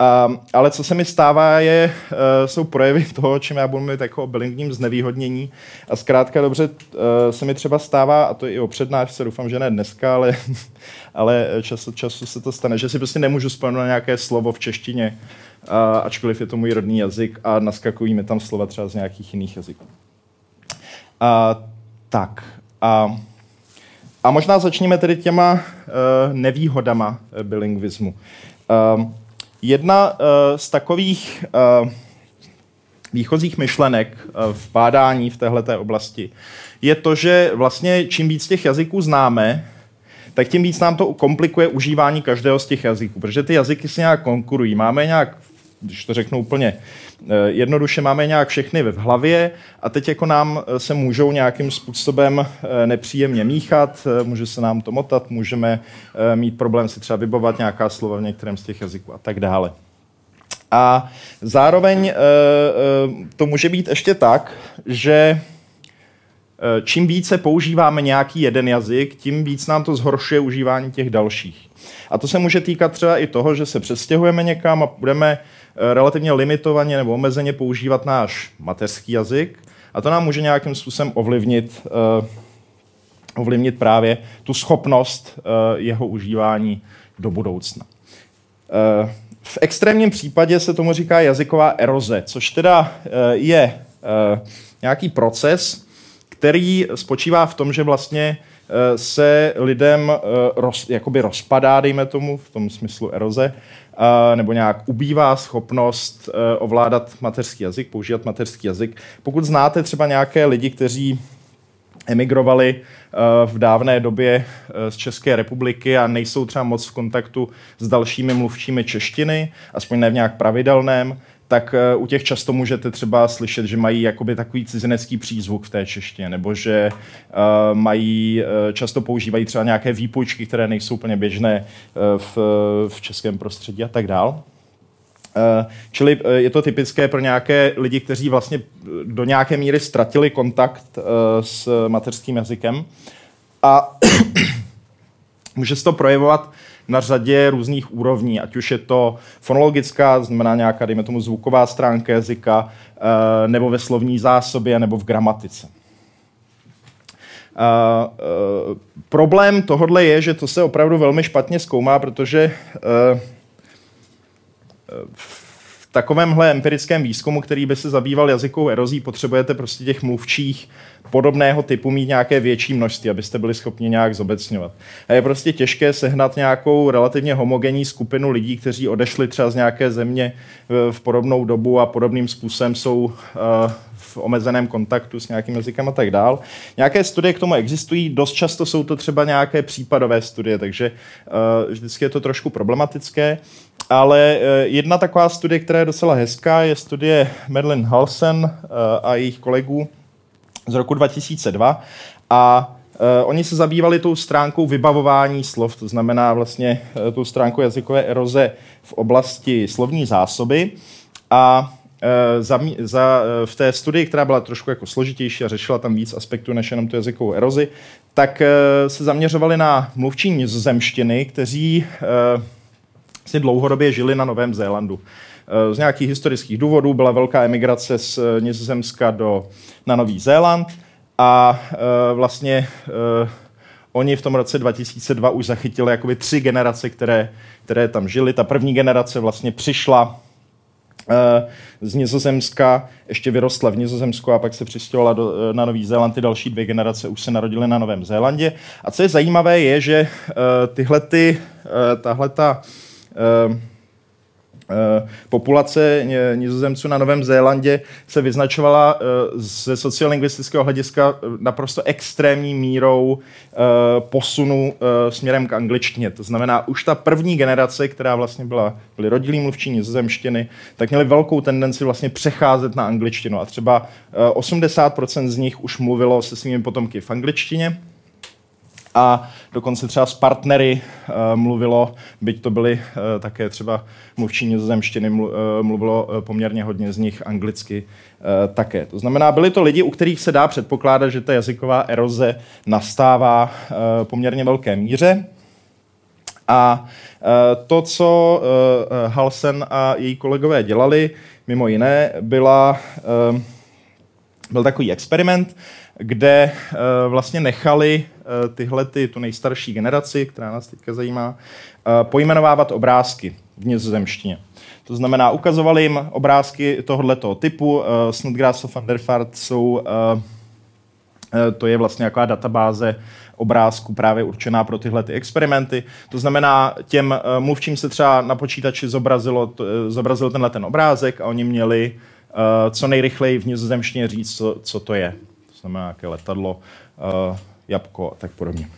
Um, ale co se mi stává, je, uh, jsou projevy toho, o čem já budu mluvit jako o znevýhodnění. A zkrátka dobře uh, se mi třeba stává, a to i o přednášce, doufám, že ne dneska, ale, ale čas od času se to stane, že si prostě nemůžu na nějaké slovo v češtině, uh, ačkoliv je to můj rodný jazyk a naskakují mi tam slova třeba z nějakých jiných jazyků. Uh, tak. Uh, a možná začněme tedy těma uh, nevýhodama bilingvismu. Uh, Jedna uh, z takových uh, výchozích myšlenek uh, v bádání v této oblasti je to, že vlastně čím víc těch jazyků známe, tak tím víc nám to komplikuje užívání každého z těch jazyků, protože ty jazyky si nějak konkurují. Máme nějak, když to řeknu úplně Eh, jednoduše máme nějak všechny v hlavě a teď jako nám eh, se můžou nějakým způsobem eh, nepříjemně míchat, může se nám to motat, můžeme mít problém si třeba vybovat nějaká slova v některém z těch jazyků a tak dále. A zároveň to může být ještě tak, že čím více používáme nějaký jeden jazyk, tím víc nám to zhoršuje užívání těch dalších. A to se může týkat třeba i toho, že se přestěhujeme někam a budeme relativně limitovaně nebo omezeně používat náš mateřský jazyk a to nám může nějakým způsobem ovlivnit, uh, ovlivnit právě tu schopnost uh, jeho užívání do budoucna. Uh, v extrémním případě se tomu říká jazyková eroze, což teda je nějaký proces, který spočívá v tom, že vlastně se lidem roz, jakoby rozpadá, dejme tomu, v tom smyslu eroze, nebo nějak ubývá schopnost e, ovládat mateřský jazyk, používat mateřský jazyk. Pokud znáte třeba nějaké lidi, kteří emigrovali e, v dávné době e, z České republiky a nejsou třeba moc v kontaktu s dalšími mluvčími češtiny, aspoň ne v nějak pravidelném, tak eh, u těch často můžete třeba slyšet, že mají jakoby takový cizinecký přízvuk v té češtině, nebo že uh, mají, uh, často používají třeba nějaké výpůjčky, které nejsou úplně běžné v, v českém prostředí a tak dál. Čili je to typické pro nějaké lidi, kteří vlastně do nějaké míry ztratili kontakt s mateřským jazykem. A může se to projevovat na řadě různých úrovní, ať už je to fonologická, znamená nějaká, dejme tomu, zvuková stránka jazyka, eh, nebo ve slovní zásobě, nebo v gramatice. Uh, uh, problém tohodle je, že to se opravdu velmi špatně zkoumá, protože uh, takovémhle empirickém výzkumu, který by se zabýval jazykovou erozí, potřebujete prostě těch mluvčích podobného typu mít nějaké větší množství, abyste byli schopni nějak zobecňovat. A je prostě těžké sehnat nějakou relativně homogenní skupinu lidí, kteří odešli třeba z nějaké země v podobnou dobu a podobným způsobem jsou eh, v omezeném kontaktu s nějakým jazykem a tak dál. Nějaké studie k tomu existují, dost často jsou to třeba nějaké případové studie, takže uh, vždycky je to trošku problematické. Ale uh, jedna taková studie, která je docela hezká, je studie Madeline Halsen uh, a jejich kolegů z roku 2002 a Uh, oni se zabývali tou stránkou vybavování slov, to znamená vlastně tou stránkou jazykové eroze v oblasti slovní zásoby. A za, za, v té studii, která byla trošku jako složitější a řešila tam víc aspektů než jenom tu jazykovou erozi, tak se zaměřovali na mluvčí nizozemštiny, kteří si dlouhodobě žili na Novém Zélandu. Z nějakých historických důvodů byla velká emigrace z Nizozemska do na Nový Zéland a uh, vlastně oni v tom roce 2002 už zachytili jakoby tři generace, které, které tam žili. Ta první generace vlastně přišla z Nizozemska, ještě vyrostla v Nizozemsku a pak se přistěhovala na Nový Zéland. Ty další dvě generace už se narodily na Novém Zélandě. A co je zajímavé, je, že tyhle ty, tahle ta Eh, populace nizozemců na Novém Zélandě se vyznačovala eh, ze sociolingvistického hlediska eh, naprosto extrémní mírou posunu směrem k angličtině. To znamená, už ta první generace, která vlastně byla, byly rodilí mluvčí nizozemštiny, tak měli velkou tendenci vlastně přecházet na angličtinu. A třeba 80% z nich už mluvilo se svými potomky v angličtině, a dokonce třeba s partnery uh, mluvilo, byť to byly uh, také třeba mluvčí nizozemštiny, uh, mluvilo poměrně hodně z nich anglicky také. To znamená, byli to lidi, u kterých se dá předpokládat, že ta jazyková eroze nastává poměrně velké míře. A to, co Halsen a její kolegové dělali, mimo jiné, byla, byl takový experiment, kde vlastně nechali Eh, tyhle, ty, tu nejstarší generaci, která nás teďka zajímá, eh, pojmenovávat obrázky v nizozemštině. To znamená, ukazovali jim obrázky tohoto typu. Eh, Snodgrass der Vaart jsou, to je vlastně nějaká databáze obrázků právě určená pro tyhle ty experimenty. To znamená, těm mluvčím se třeba na počítači zobrazilo, zobrazil tenhle ten obrázek a oni měli co nejrychleji v nizozemštině říct, co, co to je. To znamená, jaké letadlo, jabko a tak podobně.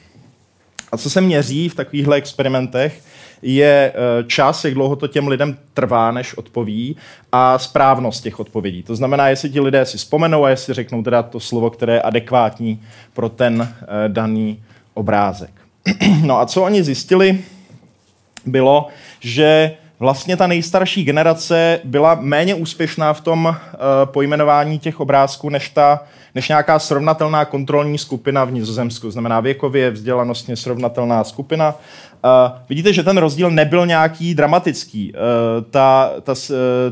A co se měří v takovýchhle experimentech, je eh, čas, jak dlouho to těm lidem trvá, než odpoví, a správnost těch odpovědí. To znamená, jestli ti lidé si vzpomenou a jestli řeknou teda to slovo, které je adekvátní pro ten eh, daný obrázek. No a co oni zjistili, bylo, že vlastně ta nejstarší generace byla méně úspěšná v tom uh, pojmenování těch obrázků, než ta než nějaká srovnatelná kontrolní skupina v Nizozemsku. Znamená věkově, vzdělanostně srovnatelná skupina. Uh, vidíte, že ten rozdíl nebyl nějaký dramatický. Uh, ta, ta,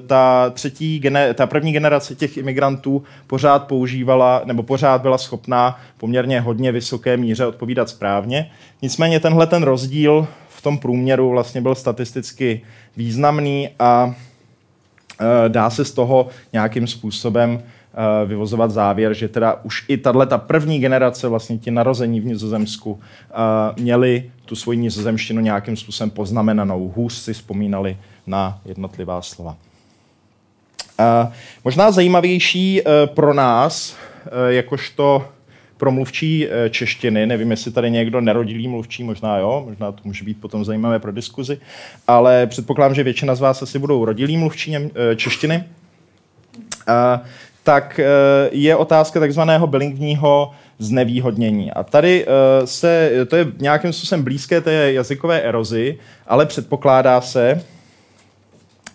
ta, třetí gene, ta první generace těch imigrantů pořád používala, nebo pořád byla schopná poměrně hodně vysoké míře odpovídat správně. Nicméně tenhle ten rozdíl tom průměru vlastně byl statisticky významný a uh, dá se z toho nějakým způsobem Eh, vyvozovat závěr, že teda už i tahle ta první generace, vlastně ti narození v Nizozemsku, eh, měli tu svoji nizozemštinu nějakým způsobem poznamenanou. Hůř si vzpomínali na jednotlivá slova. Možná zajímavější pro nás, jakožto pro mluvčí češtiny, nevím, jestli tady někdo nerodilý mluvčí, možná jo, možná to může být potom zajímavé pro diskuzi, ale předpokládám, že většina z vás asi budou rodilí mluvčí češtiny. Tak eh, je otázka takzvaného bilingvního znevýhodnění. A tady eh, se, to je nějakým způsobem blízké té jazykové erozi, ale předpokládá se,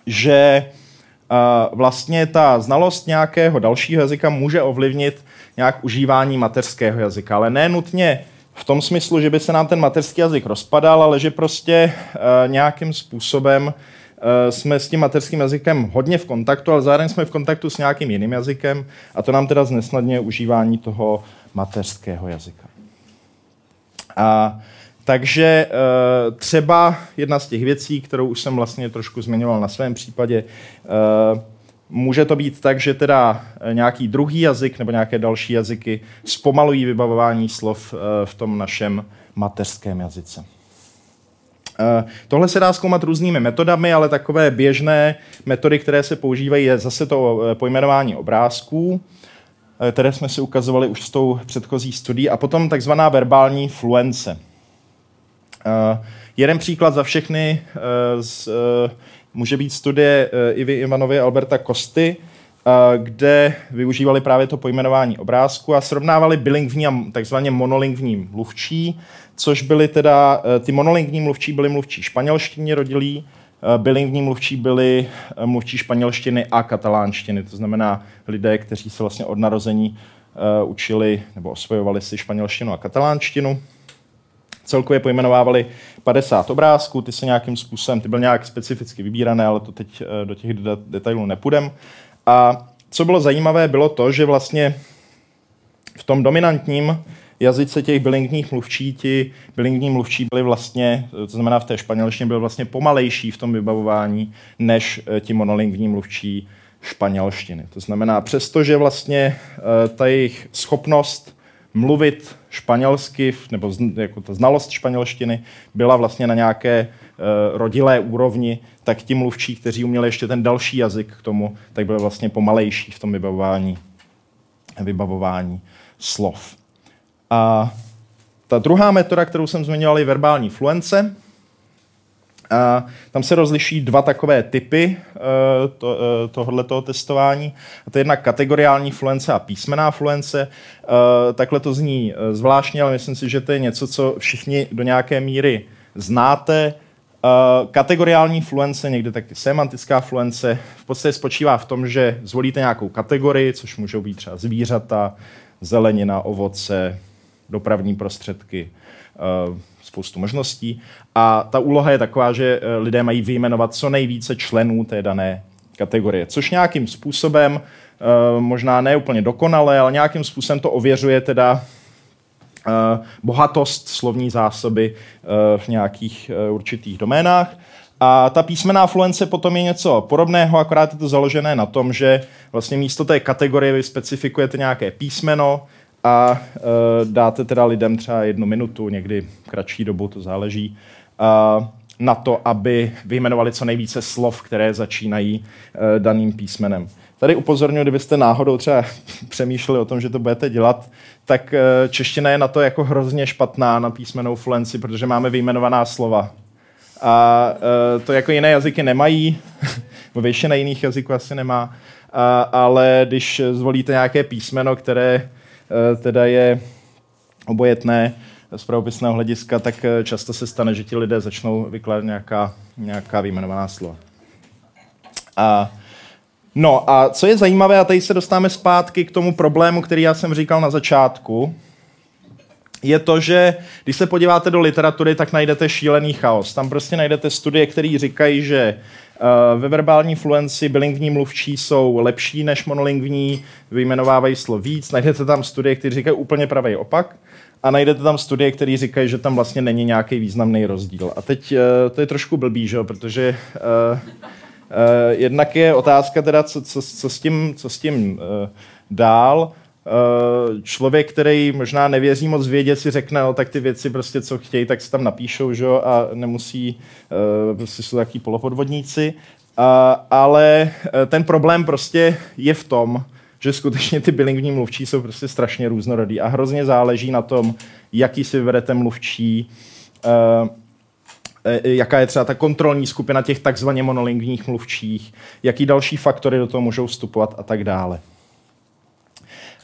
že eh, vlastně ta znalost nějakého dalšího jazyka může ovlivnit nějak užívání mateřského jazyka, ale ne nutně v tom smyslu, že by se nám ten mateřský jazyk rozpadal, ale že prostě nějakým způsobem Eh, jsme s tím mateřským jazykem hodně v kontaktu, ale zároveň jsme v kontaktu s nějakým jiným jazykem a to nám teda znesnadňuje užívání toho mateřského jazyka. A takže eh, třeba jedna z těch věcí, kterou už jsem vlastně trošku zmiňoval na svém případě, může to být tak, že teda nějaký druhý jazyk nebo nějaké další jazyky zpomalují vybavování slov v tom našem mateřském jazyce. Eh, tohle se dá zkoumat různými metodami, ale takové běžné metody, které se používají, je zase to eh, pojmenování obrázků, eh, které jsme si ukazovali už s tou předchozí studií, a potom takzvaná verbální fluence. Jeden příklad za všechny z, může být studie Ivy Ivanovy a Alberta Kosty, kde využívali právě to pojmenování obrázku a srovnávali bilingvní a takzvaně monolingvní mluvčí což byly teda, eh, ty monolingní mluvčí byli mluvčí španělštině rodilí, eh, bilingvní mluvčí byli eh, mluvčí španělštiny a katalánštiny, to znamená lidé, kteří se vlastně od narození učili nebo osvojovali si španělštinu a katalánštinu. Celkově pojmenovávali 50 obrázků, ty se nějakým způsobem, ty byly nějak specificky vybírané, ale to teď do těch detailů nepůjdem. A co bylo zajímavé, bylo to, že vlastně v tom dominantním jazyce těch bilingních mluvčí, ti bilingní mluvčí byli vlastně, to znamená v té španělštině, byl vlastně pomalejší v tom vybavování, než eh, ti monolingní mluvčí španělštiny. To znamená, přestože vlastně eh, ta jejich schopnost mluvit španělsky, nebo jako ta znalost španělštiny byla vlastně na nějaké rodilé úrovni, tak ti mluvčí, kteří uměli ještě ten další jazyk k tomu, tak byli vlastně pomalejší v tom vybavování, vybavování slov. A ta druhá metoda, kterou jsem zmiňoval, je verbální fluence. A tam se rozliší dva takové typy uh, to, uh, tohoto testování. A to je jedna kategoriální fluence a písmená fluence. Uh, takhle to zní zvláštně, ale myslím si, že to je něco, co všichni do nějaké míry znáte. Kategoriální fluence, někde taky semantická fluence, v podstatě spočívá v tom, že zvolíte nějakou kategorii, což můžou být třeba zvířata, zelenina, ovoce, dopravní prostředky, spoustu možností. A ta úloha je taková, že eh, lidé mají vyjmenovat co nejvíce členů té dané kategorie, což nějakým způsobem, eh, možná ne úplně dokonale, ale nějakým způsobem to ověřuje teda eh, bohatost slovní zásoby v nějakých určitých doménách. A ta písmená fluence potom je něco podobného, akorát je to založené na tom, že vlastně místo té kategorie vy specifikujete nějaké písmeno, a uh, dáte teda lidem třeba jednu minutu, někdy kratší dobu, to záleží, uh, na to, aby vyjmenovali co nejvíce slov, které začínají uh, daným písmenem. Tady upozorňuji, kdybyste náhodou třeba přemýšleli o tom, že to budete dělat, tak uh, čeština je na to jako hrozně špatná na písmenou fluenci, protože máme vyjmenovaná slova. A uh, to jako jiné jazyky nemají, většina jiných jazyků asi nemá, uh, ale když zvolíte nějaké písmeno, které teda je obojetné z pravopisného hlediska, tak eh, často se stane, že ti lidé začnou vykládat nějaká, nějaká výjmenovaná slova. A, no a co je zajímavé, a tady se dostáváme zpátky k tomu problému, který já jsem říkal na začátku, je to, že když se podíváte do literatury, tak najdete šílený chaos. Tam prostě najdete studie, které říkají, že ve verbální fluenci bilingvní mluvčí jsou lepší než monolingvní, vyjmenovávají slov víc. Najdete tam studie, které říkají úplně pravý opak. A najdete tam studie, které říkají, že tam vlastně není nějaký významný rozdíl. A teď uh, to je trošku blbý, že? protože uh, uh, jednak je otázka teda, co, co, co s tím, co s tím dál. Uh, člověk, který možná nevěří moc vědět, si řekne, no tak ty věci prostě, co chtějí, tak se tam napíšou, že jo, a nemusí, uh, prostě jsou taky polopodvodníci. Ale ten problém prostě je v tom, že skutečně ty bilingvní mluvčí jsou prostě strašně různorodý a hrozně záleží na tom, jaký si vyberete mluvčí, jaká je třeba ta kontrolní skupina těch takzvaně monolingvních mluvčích, jaký další faktory do toho můžou vstupovat a tak dále.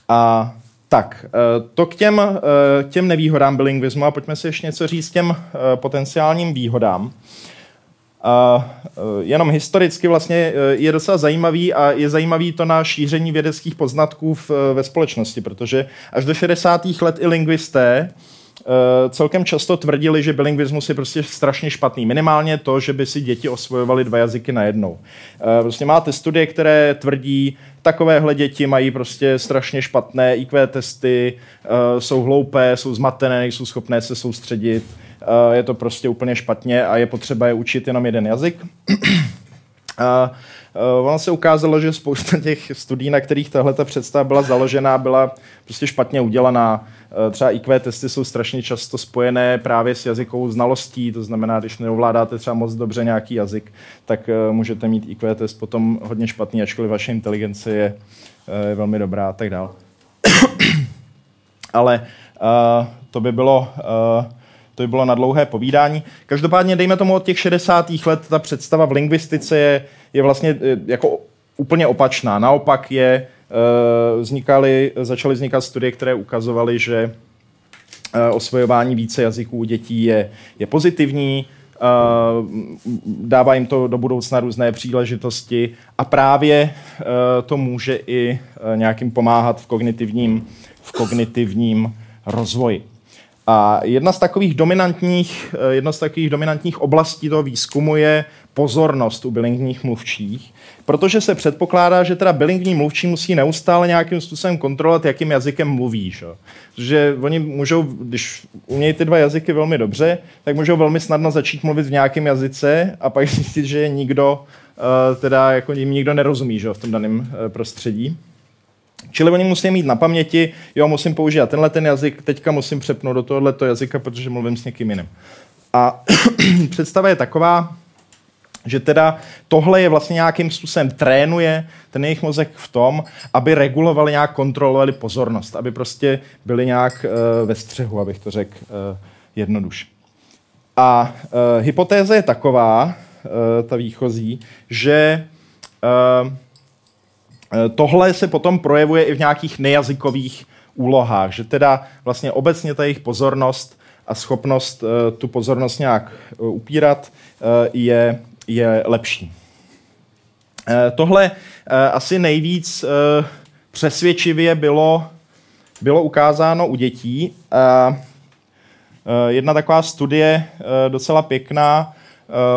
A tak, eh, to k těm, eh, těm nevýhodám bilingvismu a pojďme si ještě něco říct těm eh, potenciálním výhodám. A jenom historicky vlastně je docela zajímavý a je zajímavý to na šíření vědeckých poznatků v, ve společnosti, protože až do 60. let i lingvisté celkem často tvrdili, že bilingvismus je prostě strašně špatný. Minimálně to, že by si děti osvojovaly dva jazyky najednou. Prostě máte studie, které tvrdí, takovéhle děti mají prostě strašně špatné IQ testy, uh, jsou hloupé, jsou zmatené, nejsou schopné se soustředit, je to prostě úplně špatně a je potřeba je učit jenom jeden jazyk. Uh, ono se ukázalo, že spousta těch studií, na kterých tahle představa byla založená, byla prostě špatně udělaná. Uh, třeba IQ testy jsou strašně často spojené právě s jazykovou znalostí, to znamená, když neovládáte třeba moc dobře nějaký jazyk, tak uh, můžete mít IQ test potom hodně špatný, ačkoliv vaše inteligence je, je velmi dobrá a tak dále. Ale uh, to by bylo... Uh, to by bylo na dlouhé povídání. Každopádně, dejme tomu od těch 60. let, ta představa v lingvistice je, je vlastně e, jako úplně opačná. Naopak je, e, vznikaly, začaly vznikat studie, které ukazovaly, že e, osvojování více jazyků dětí je, je pozitivní, dává jim to do budoucna různé příležitosti a právě to může i nějakým pomáhat v kognitivním, v kognitivním rozvoji. A jedna z takových dominantních, eh, jedna z takových dominantních oblastí toho výzkumu je pozornost u bilingvních mluvčích, protože se předpokládá, že teda bilingvní mluvčí musí neustále nějakým způsobem kontrolovat, jakým jazykem mluví. Že? Protože oni můžou, když umějí ty dva jazyky velmi dobře, tak můžou velmi snadno začít mluvit v nějakém jazyce a pak zjistit, že nikdo, uh, teda jako jim nikdo nerozumí že? v tom daném uh, prostředí. Čili oni musí mít na paměti, jo, musím používat tenhle ten jazyk, teďka musím přepnout do tohoto jazyka, protože mluvím s někým jiným. A představa je taková, že teda tohle je vlastně nějakým způsobem trénuje ten jejich mozek v tom, aby regulovali nějak, kontrolovali pozornost, aby prostě byli nějak uh, ve střehu, abych to řekl uh, jednoduše. A uh, hypotéza je taková, uh, ta výchozí, že uh, tohle se potom projevuje i v nějakých nejazykových úlohách, že teda vlastně obecně ta jejich pozornost a schopnost uh, tu pozornost nějak uh, upírat je, je lepší. Tohle asi nejvíc přesvědčivě bylo, bylo ukázáno u dětí. Jedna taková studie docela pěkná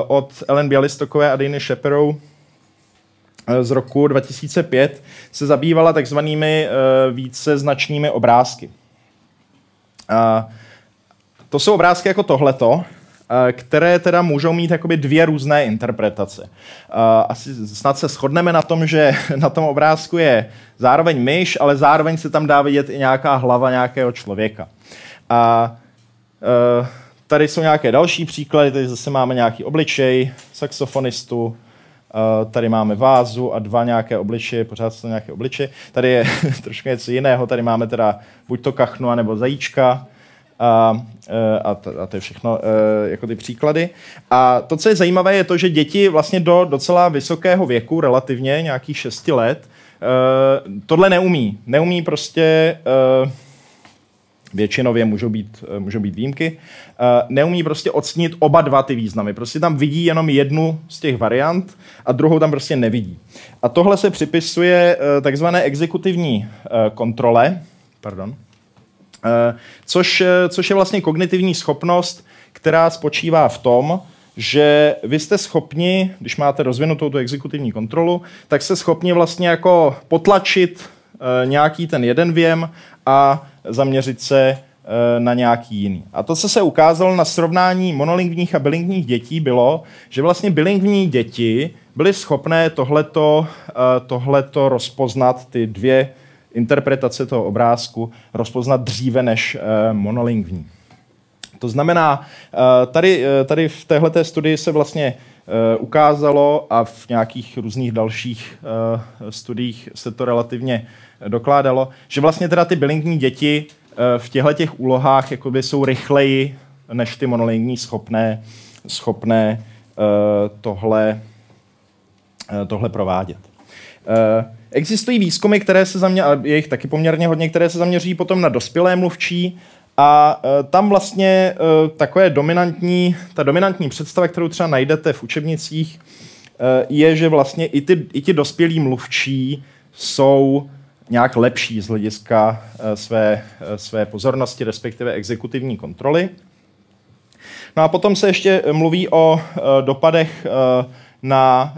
od Ellen Bialystokové a Dany Sheparou z roku 2005 se zabývala takzvanými uh, více značnými obrázky. To jsou obrázky jako tohleto, které teda můžou mít jakoby dvě různé interpretace. Asi snad se shodneme na tom, že na tom obrázku je zároveň myš, ale zároveň se tam dá vidět i nějaká hlava nějakého člověka. A tady jsou nějaké další příklady, tady zase máme nějaký obličej saxofonistu, tady máme vázu a dva nějaké obličeje, pořád jsou nějaké obličeje. Tady je trošku něco jiného, tady máme teda buď to kachnu, nebo zajíčka, a, e, a, to, a to je všechno e, jako ty příklady. A to, co je zajímavé, je to, že děti vlastně do docela vysokého věku, relativně nějakých 6 let, tohle neumí. Neumí prostě většinově můžou být, můžou být výjimky, neumí prostě ocenit oba dva ty významy. Prostě tam vidí jenom jednu z těch variant a druhou tam prostě nevidí. A tohle se připisuje takzvané exekutivní kontrole, pardon, Eh, což, eh, což je vlastně kognitivní schopnost, která spočívá v tom, že vy jste schopni, když máte rozvinutou tu exekutivní kontrolu, tak jste schopni vlastně jako potlačit eh, nějaký ten jeden věm a zaměřit se na nějaký jiný. A to, co se ukázalo na srovnání monolingvních a bilingvních dětí, bylo, že vlastně bilingvní děti byly schopné tohleto, tohleto rozpoznat, ty dvě interpretace toho obrázku rozpoznat dříve než uh, monolingvní. To znamená, tady, tady v této studii se vlastně ukázalo a v nějakých různých dalších uh, studiích se to relativně dokládalo, že vlastně teda ty bilingní děti uh, v těchto těch úlohách jakoby jsou rychleji než ty monolingní schopné, schopné tohle, tohle provádět. Existují výzkumy, které se zaměřují, je jich taky poměrně hodně, které se zaměří potom na dospělé mluvčí a e, tam vlastně e, takové dominantní, ta dominantní představa, kterou třeba najdete v učebnicích, e, je, že vlastně i, ty, i ti dospělí mluvčí jsou nějak lepší z hlediska své, své pozornosti, respektive exekutivní kontroly. No a potom se ještě mluví o dopadech na,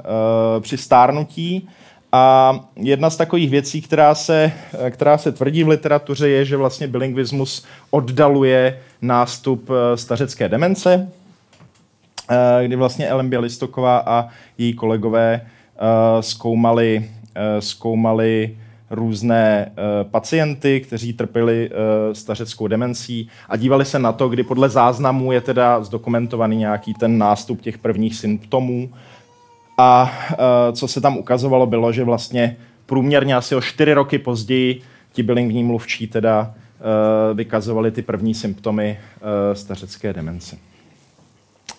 při stárnutí, a jedna z takových věcí, která se, která se tvrdí v literatuře, je, že vlastně bilingvismus oddaluje nástup eh, stařecké demence, eh, kdy vlastně Ellen Bělistoková a její kolegové eh, zkoumali, zkoumali různé pacienty, kteří trpěli stařeckou demencí a dívali se na to, kdy podle záznamů je teda zdokumentovaný nějaký ten nástup těch prvních symptomů a uh, co se tam ukazovalo, bylo, že vlastně průměrně asi o čtyři roky později ti bilingvní mluvčí teda uh, vykazovali ty první symptomy uh, stařecké demence.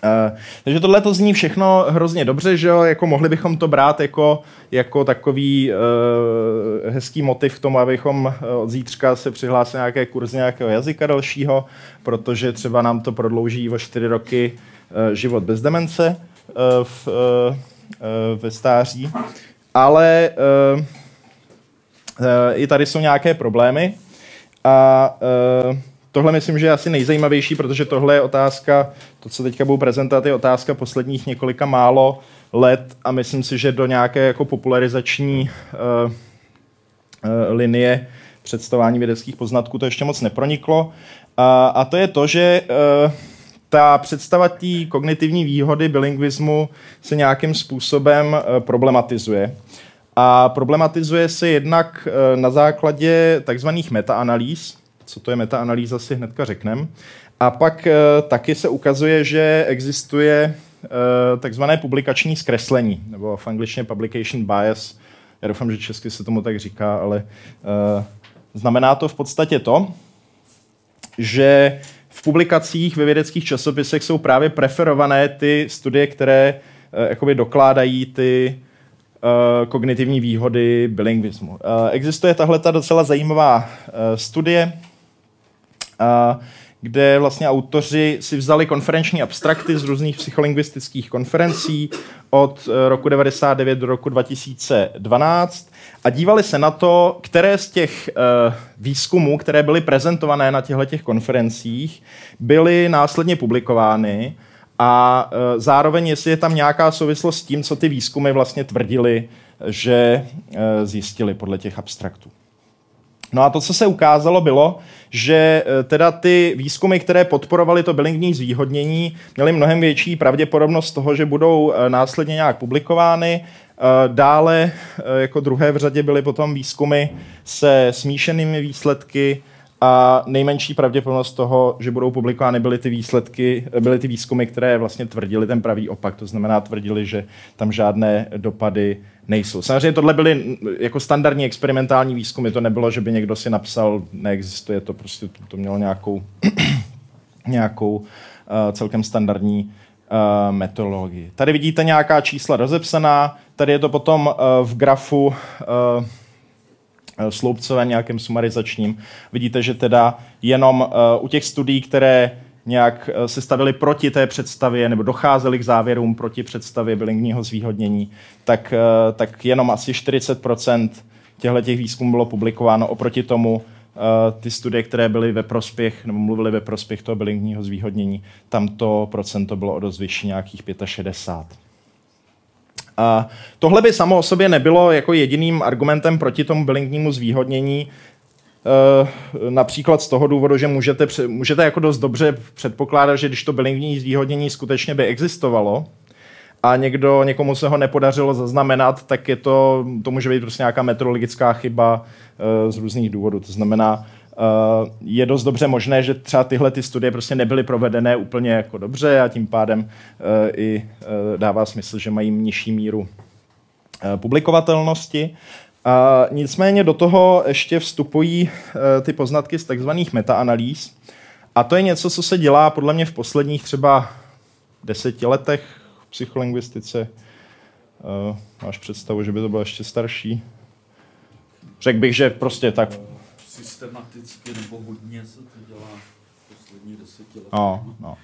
Uh, takže tohle to zní všechno hrozně dobře, že jo? Jako mohli bychom to brát jako, jako takový uh, hezký motiv k tomu, abychom od zítřka se přihlásili nějaké kurzy nějakého jazyka dalšího, protože třeba nám to prodlouží o čtyři roky uh, život bez demence uh, v, uh, Eh, ve stáří. Ale eh, eh, i tady jsou nějaké problémy. A tohle myslím, že je asi nejzajímavější, protože tohle je otázka, to, co teďka budu prezentovat, je otázka posledních několika málo let a myslím si, že do nějaké jako popularizační linie představování vědeckých poznatků to ještě moc neproniklo. A to je to, že ta představa té kognitivní výhody bilingvismu se nějakým způsobem eh, problematizuje. A problematizuje se jednak eh, na základě takzvaných metaanalýz, co to je metaanalýza, si hnedka řekneme. A pak eh, taky se ukazuje, že existuje takzvané publikační zkreslení, nebo v angličtině publication bias. Já doufám, že česky se tomu tak říká, ale znamená to v podstatě to, že v publikacích ve vědeckých časopisech jsou právě preferované ty studie, které jakoby dokládají ty kognitivní výhody bilingvismu. Existuje tahle ta docela zajímavá studie, kde vlastně autoři si vzali konferenční abstrakty z různých psycholingvistických konferencí od eh, roku 99 do roku 2012 a dívali se na to, které z těch uh, výzkumů, které byly prezentované na těchto těch konferencích, byly následně publikovány a uh, zároveň, jestli je tam nějaká souvislost s tím, co ty výzkumy vlastně tvrdili, že zjistili podle těch abstraktů. No a to, co se ukázalo, bylo, že e, teda ty výzkumy, které podporovaly to bilingní zvýhodnění, měly mnohem větší pravděpodobnost toho, že budou e, následně nějak publikovány. E, dále jako druhé v řadě byly potom výzkumy se smíšenými výsledky, a nejmenší pravděpodobnost toho, že budou publikovány, byly ty výsledky, byly ty výzkumy, které vlastně tvrdili ten pravý opak. To znamená, tvrdili, že tam žádné dopady nejsou. Samozřejmě tohle byly jako standardní experimentální výzkumy, to nebylo, že by někdo si napsal, neexistuje to, prostě to, to mělo nějakou, nějakou uh, celkem standardní uh, metodologii. Tady vidíte nějaká čísla rozepsaná, tady je to potom uh, v grafu uh, sloupcové nějakým sumarizačním. Vidíte, že teda jenom uh, u těch studií, které nějak eh, se stavili proti té představě nebo docházeli k závěrům proti představě bilingního zvýhodnění, tak, eh, tak jenom asi 40% těchto těch výzkumů bylo publikováno oproti tomu, eh, ty studie, které byly ve prospěch, nebo mluvily ve prospěch toho bilingního zvýhodnění, tam to procento bylo o dost vyšší, nějakých 65. A tohle by samo o sobě nebylo jako jediným argumentem proti tomu bilingnímu zvýhodnění, například z toho důvodu, že můžete, můžete jako dost dobře předpokládat, že když to bilingvní zvýhodnění skutečně by existovalo, a někdo, někomu se ho nepodařilo zaznamenat, tak je to, to může být prostě nějaká meteorologická chyba uh, z různých důvodů. To znamená, uh, je dost dobře možné, že třeba tyhle ty studie prostě nebyly provedené úplně jako dobře a tím pádem i dává smysl, že mají nižší míru publikovatelnosti. A nicméně do toho ještě vstupují e, ty poznatky z takzvaných metaanalýz. A to je něco, co se dělá podle mě v posledních třeba deseti letech v psycholingvistice. E, máš představu, že by to bylo ještě starší? Řekl bych, že prostě tak... Systematicky nebo hodně se to dělá v posledních deseti letech. No, no.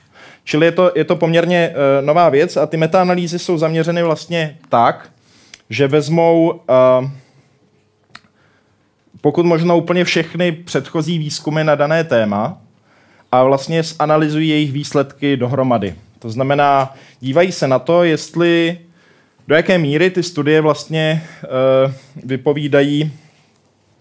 Čili je to, je to poměrně uh, nová věc a ty metaanalýzy jsou zaměřeny vlastně tak, že vezmou uh, pokud možno úplně všechny předchozí výzkumy na dané téma a vlastně analyzují jejich výsledky dohromady. To znamená, dívají se na to, jestli do jaké míry ty studie vlastně uh, vypovídají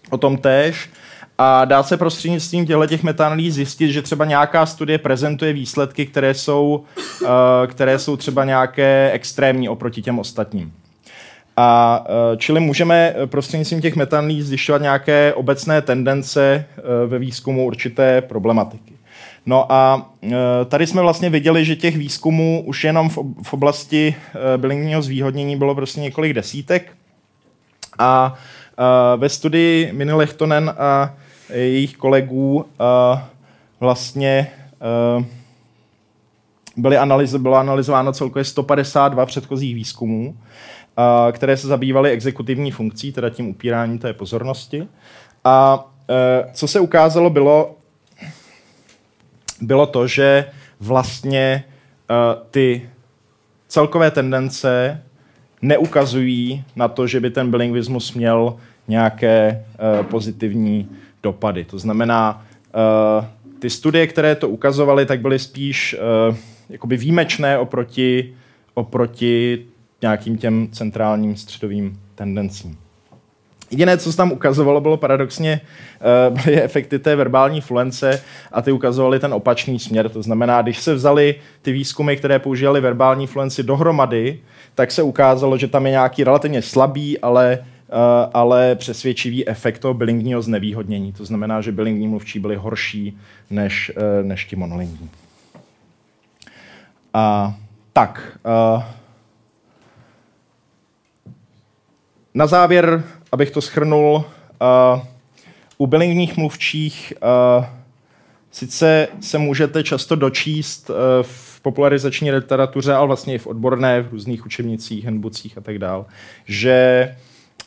o tom též a dá se prostřednictvím těchto těch metaanalýz zjistit, že třeba nějaká studie prezentuje výsledky, které jsou, uh, které jsou třeba nějaké extrémní oproti těm ostatním. A e, čili můžeme e, prostřednictvím těch metanlíz zjišťovat nějaké obecné tendence e, ve výzkumu určité problematiky. No a tady jsme vlastně viděli, že těch výzkumů už jenom v oblasti bilingního zvýhodnění bylo prostě několik desítek. A ve studii Mini Lechtonen a jejich kolegů vlastně byly analyz, bylo analyzováno celkově 152 předchozích výzkumů které se zabývaly exekutivní funkcí, teda tím upíráním té pozornosti. A e, co se ukázalo, bylo, bylo to, že vlastně e, ty celkové tendence neukazují na to, že by ten bilingvismus měl nějaké e, pozitivní dopady. To znamená, ty studie, které to ukazovaly, tak byly spíš jakoby výjimečné oproti, oproti nějakým těm centrálním středovým tendencím. Jediné, co se tam ukazovalo, bylo paradoxně uh, byly efekty té verbální fluence a ty ukazovaly ten opačný směr. To znamená, když se vzali ty výzkumy, které používaly verbální fluenci dohromady, tak se ukázalo, že tam je nějaký relativně slabý, ale ale přesvědčivý efekt toho bilingního znevýhodnění. To znamená, že bilingní mluvčí byli horší než, eh, než ti monolingní. A, tak. Na závěr, abych to schrnul, uh, u bilingních mluvčích uh, sice se můžete často dočíst uh, v popularizační literatuře, ale vlastně i v odborné, v různých učebnicích, handbookích a tak dále, že,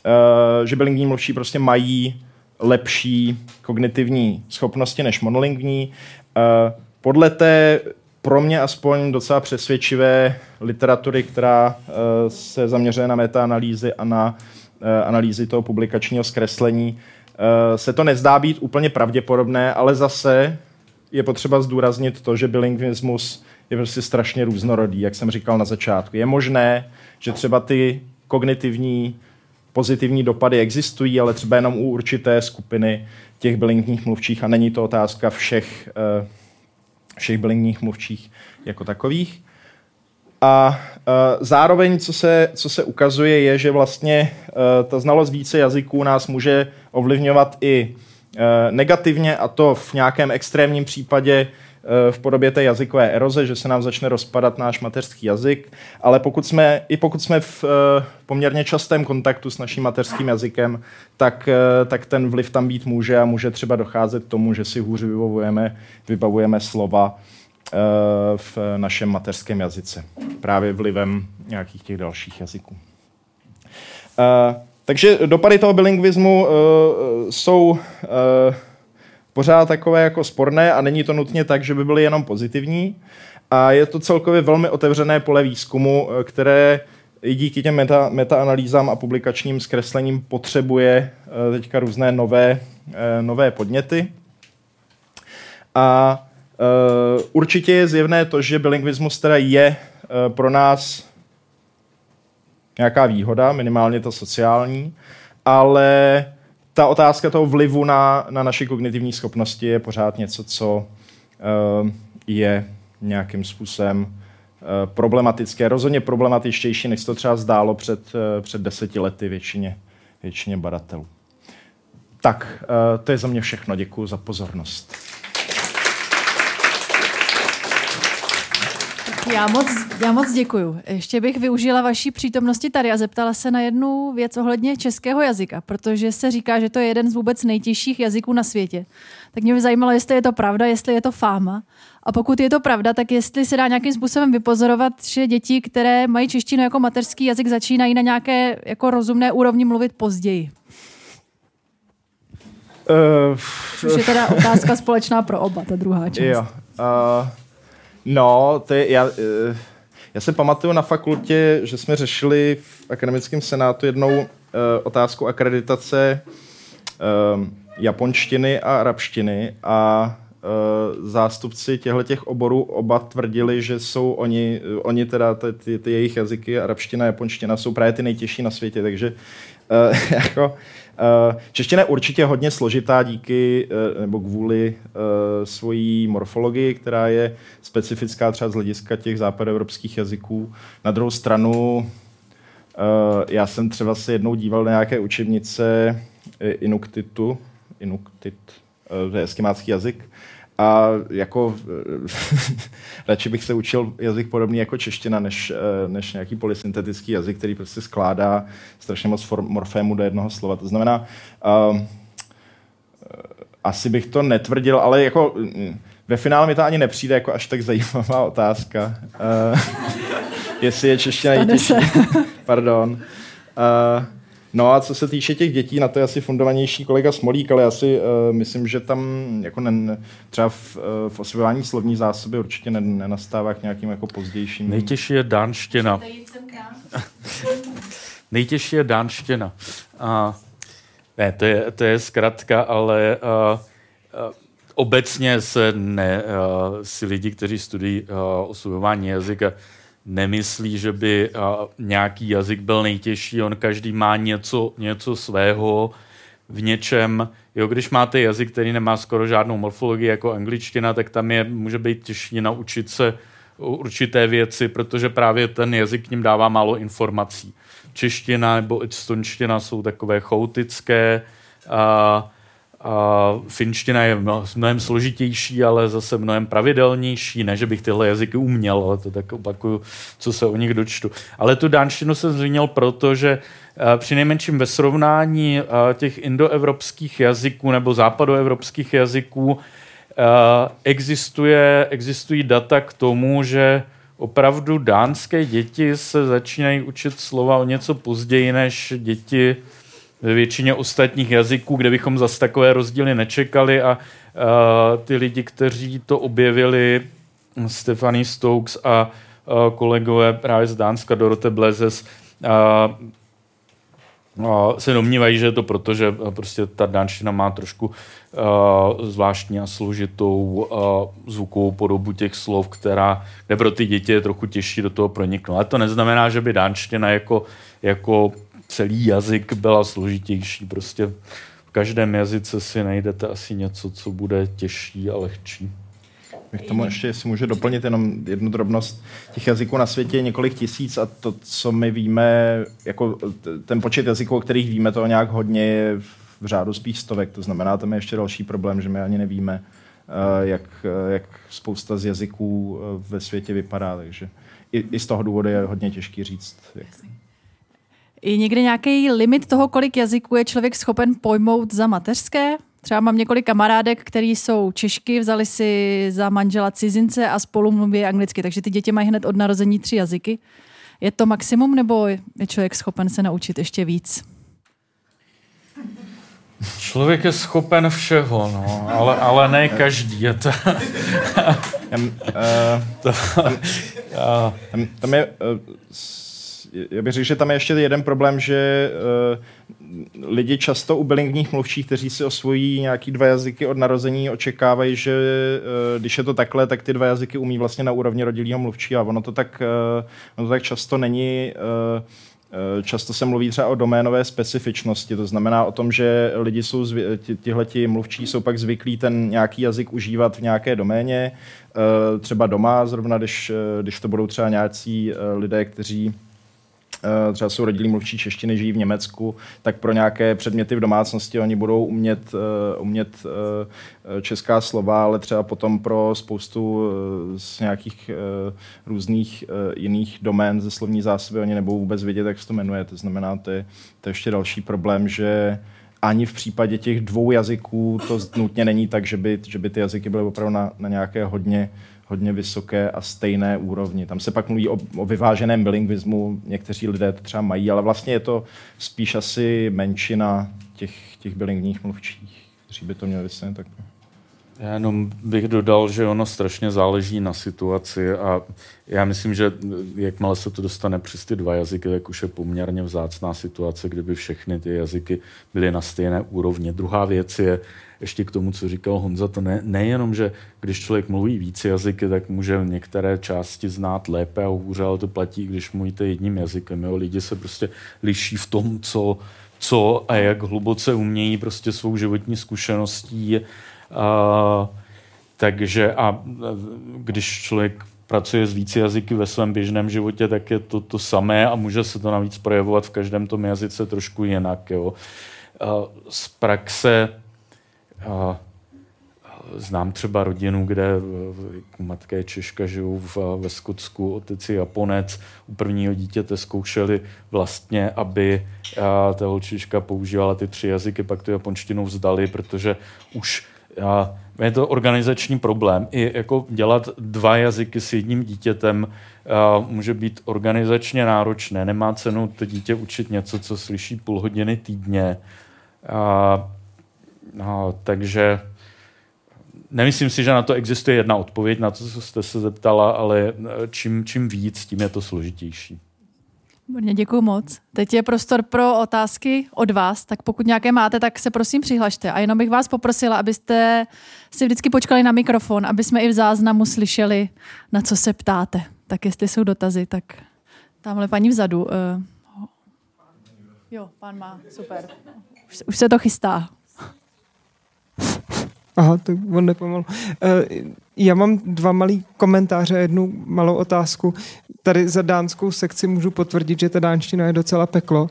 uh, že bilingní mluvčí prostě mají lepší kognitivní schopnosti než monolingní. Uh, podle té pro mě aspoň docela přesvědčivé literatury, která uh, se zaměřuje na metaanalýzy a na uh, analýzy toho publikačního zkreslení, uh, se to nezdá být úplně pravděpodobné, ale zase je potřeba zdůraznit to, že bilingvismus je prostě strašně různorodý, jak jsem říkal na začátku. Je možné, že třeba ty kognitivní pozitivní dopady existují, ale třeba jenom u určité skupiny těch bilingních mluvčích a není to otázka všech všech bilingních mluvčích jako takových. A uh, zároveň, co se, co se ukazuje, je, že vlastně uh, ta znalost více jazyků nás může ovlivňovat i uh, negativně, a to v nějakém extrémním případě v podobě té jazykové eroze, že se nám začne rozpadat náš mateřský jazyk, ale pokud jsme, i pokud jsme v poměrně častém kontaktu s naším mateřským jazykem, tak, tak ten vliv tam být může a může třeba docházet k tomu, že si hůř vybavujeme, vybavujeme slova v našem mateřském jazyce. Právě vlivem nějakých těch dalších jazyků. Takže dopady toho bilingvismu jsou pořád takové jako sporné a není to nutně tak, že by byly jenom pozitivní. A je to celkově velmi otevřené pole výzkumu, eh, které i díky těm meta, metaanalýzám a publikačním zkreslením potřebuje eh, teďka různé nové, eh, nové podněty. A určitě je zjevné to, že bilingvismus teda je pro nás nějaká výhoda, minimálně ta sociální, ale ta otázka toho vlivu na, na naše kognitivní schopnosti je pořád něco, co uh, je nějakým způsobem uh, problematické. Rozhodně problematičtější, než to třeba zdálo před, uh, před deseti lety většině, většině badatelů. Tak, to je za mě všechno. Děkuji za pozornost. Já moc, já moc děkuju. Ještě bych využila vaší přítomnosti tady a zeptala se na jednu věc ohledně českého jazyka, protože se říká, že to je jeden z vůbec nejtěžších jazyků na světě. Tak mě by zajímalo, jestli je to pravda, jestli je to fáma. A pokud je to pravda, tak jestli se dá nějakým způsobem vypozorovat, že děti, které mají češtinu jako mateřský jazyk, začínají na nějaké jako rozumné úrovni mluvit později. Uh, Což je teda otázka společná pro oba, ta druhá část. Jo. Uh, No, to je, já, eh, já se pamatuju na fakultě, že jsme řešili v akademickém senátu jednou uh, otázku akreditace uh, japonštiny a arabštiny a uh, zástupci těchto těch oborů oba tvrdili, že jsou oni, oni teda ty, ty, ty jejich jazyky, arabština a japonština, jsou právě ty nejtěžší na světě, takže uh, jako čeština je určitě hodně složitá díky eh, nebo kvůli eh, svojí morfologii, která je specifická třeba z hlediska těch západoevropských jazyků. Na druhou stranu já jsem třeba se jednou díval na nějaké učebnice Inuktitu, Inuktit, to je eskimácký jazyk, a jako radši bych se učil jazyk podobný jako čeština, než, eh, než nějaký polysyntetický jazyk, který prostě skládá strašně moc morfému do jednoho slova. To znamená, uh, asi bych to netvrdil, ale jako mm, ve finále mi to ani nepřijde jako až tak zajímavá otázka. Uh, jestli je čeština nejtěžší. Pardon. Uh, No a co se týče těch dětí, na to je asi fundovanější kolega Smolík, ale já si uh, myslím, že tam jako ne, třeba v, uh, v osvojování slovní zásoby určitě ne, nenastává k nějakým jako pozdějším... Nejtěžší je dánština. Nejtěžší je dánština. A, ne, to je, to je zkratka, ale uh, uh, obecně se ne, uh, si lidi, kteří studují uh, osvojování jazyka, nemyslí, že by nějaký jazyk byl nejtěžší, on každý má něco, něco svého v něčem. Jo, když máte jazyk, který nemá skoro žádnou morfologii jako angličtina, tak tam je, může být těžší naučit se určité věci, protože právě ten jazyk k ním dává málo informací. Čeština nebo estonština jsou takové chaotické, a, a finština je mnohem složitější, ale zase mnohem pravidelnější. Ne, že bych tyhle jazyky uměl, ale to tak opakuju, co se o nich dočtu. Ale tu dánštinu jsem zmínil proto, že při nejmenším ve srovnání těch indoevropských jazyků nebo západoevropských jazyků existuje, existují data k tomu, že opravdu dánské děti se začínají učit slova o něco později než děti ve většině ostatních jazyků, kde bychom zase takové rozdíly nečekali a, a ty lidi, kteří to objevili, Stephanie Stokes a, a kolegové právě z Dánska, Dorote Blezes, a, a se domnívají, že je to proto, že prostě ta dánština má trošku uh, zvláštní a složitou uh, zvukovou podobu těch slov, která, kde pro ty děti je trochu těžší do toho proniknout. Ale to neznamená, že by dánština jako, jako celý jazyk byla složitější. Prostě v každém jazyce si najdete asi něco, co bude těžší a lehčí. K tomu ještě, jestli můžu doplnit jenom jednu drobnost. Těch jazyků na světě je několik tisíc a to, co my víme, jako ten počet jazyků, o kterých víme, to nějak hodně je v řádu spíš stovek. To znamená, tam je ještě další problém, že my ani nevíme, eh, jak, jak spousta z jazyků eh, ve světě vypadá. Takže i, i z toho důvodu je hodně těžký říct. Jak... Je někdy nějaký limit toho, kolik jazyků je člověk schopen pojmout za mateřské? Třeba mám několik kamarádek, který jsou Češky, vzali si za manžela cizince a spolu mluví anglicky, takže ty děti mají hned od narození tři jazyky. Je to maximum, nebo je člověk schopen se naučit ještě víc? Člověk je schopen všeho, no, ale, ale ne každý. Je to... tam, uh, tam, tam, tam je uh, já bych řekl, že tam je ještě jeden problém, že uh, lidi často u bilingvních mluvčích, kteří si osvojí nějaký dva jazyky od narození, očekávají, že uh, když je to takhle, tak ty dva jazyky umí vlastně na úrovni rodilého mluvčí a ono to tak, uh, ono to tak často není. Uh, Často se mluví třeba o doménové specifičnosti, to znamená o tom, že lidi jsou, zvě- tihleti mluvčí jsou pak zvyklí ten nějaký jazyk užívat v nějaké doméně, třeba doma, zrovna když, když to budou třeba nějací lidé, kteří třeba jsou rodilí mluvčí češtiny, žijí v Německu, tak pro nějaké předměty v domácnosti oni budou umět, eh, umět eh, česká slova, ale třeba potom pro spoustu z nějakých různých jiných domén ze slovní zásoby oni nebudou vůbec vědět, jak se to jmenuje. To znamená, to je, to je ještě další problém, že ani v případě těch dvou jazyků to nutně není tak, že by, že by ty jazyky byly opravdu na, na nějaké hodně, hodně vysoké a stejné úrovni. Tam se pak mluví o, o vyváženém bilingvismu, někteří lidé to třeba mají, ale vlastně je to spíš asi menšina těch, těch bilingvních mluvčích, kteří by to měli vysvětlit. Tak... Já jenom bych dodal, že ono strašně záleží na situaci a já myslím, že jakmile se to dostane přes ty dva jazyky, tak už je poměrně vzácná situace, kdyby všechny ty jazyky byly na stejné úrovni. Druhá věc je, ještě k tomu, co říkal Honza, to ne, nejenom, že když člověk mluví více jazyky, tak může některé části znát lépe a hůře, ale to platí, když mluvíte jedním jazykem. Jo? Lidi se prostě liší v tom, co, co a jak hluboce umějí prostě svou životní zkušeností. A, takže a když člověk pracuje s více jazyky ve svém běžném životě, tak je to to samé a může se to navíc projevovat v každém tom jazyce trošku jinak. Jo. Z praxe Znám třeba rodinu, kde matka je Češka, žijou v, ve Skotsku, otec je Japonec. U prvního dítěte zkoušeli vlastně, aby ta holčička používala ty tři jazyky, pak tu japonštinu vzdali, protože už je to organizační problém. I jako dělat dva jazyky s jedním dítětem může být organizačně náročné. Nemá cenu to dítě učit něco, co slyší půl hodiny týdně. No, takže nemyslím si, že na to existuje jedna odpověď, na to, co jste se zeptala, ale čím, čím víc, tím je to složitější. Výborně, děkuji moc. Teď je prostor pro otázky od vás, tak pokud nějaké máte, tak se prosím přihlašte. A jenom bych vás poprosila, abyste si vždycky počkali na mikrofon, aby jsme i v záznamu slyšeli, na co se ptáte. Tak jestli jsou dotazy, tak tamhle paní vzadu. Uh, jo, pán má, super. Už, už se to chystá. Aha, tak on nepomalu. Já mám dva malý komentáře, jednu malou otázku. Tady za dánskou sekci můžu potvrdit, že ta dánština je docela peklo.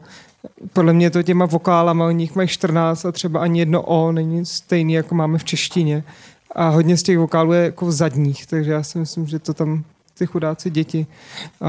Podle mě to těma vokálama, o nich mají 14 a třeba ani jedno O není stejný, jako máme v češtině. A hodně z těch vokálů je jako zadních, takže já si myslím, že to tam ty chudáci děti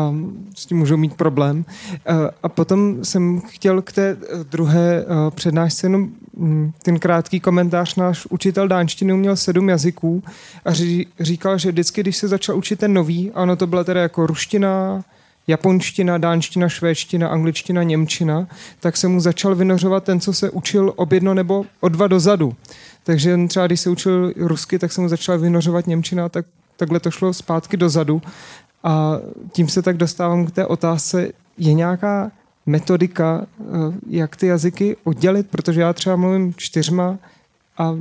um, s tím můžou mít problém. Uh, a potom jsem chtěl k té uh, druhé uh, přednášce jenom um, ten krátký komentář. Náš učitel dánštiny uměl sedm jazyků a ří, říkal, že vždycky, když se začal učit ten nový, ano, to byla teda jako ruština, japonština, dánština, švédština, angličtina, němčina, tak se mu začal vynořovat ten, co se učil ob jedno nebo o dva dozadu. Takže třeba když se učil rusky, tak se mu začal vynořovat němčina, tak takhle to šlo zpátky dozadu. A tím se tak dostávám k té otázce, je nějaká metodika, eh, jak ty jazyky oddělit, protože já třeba mluvím čtyřma a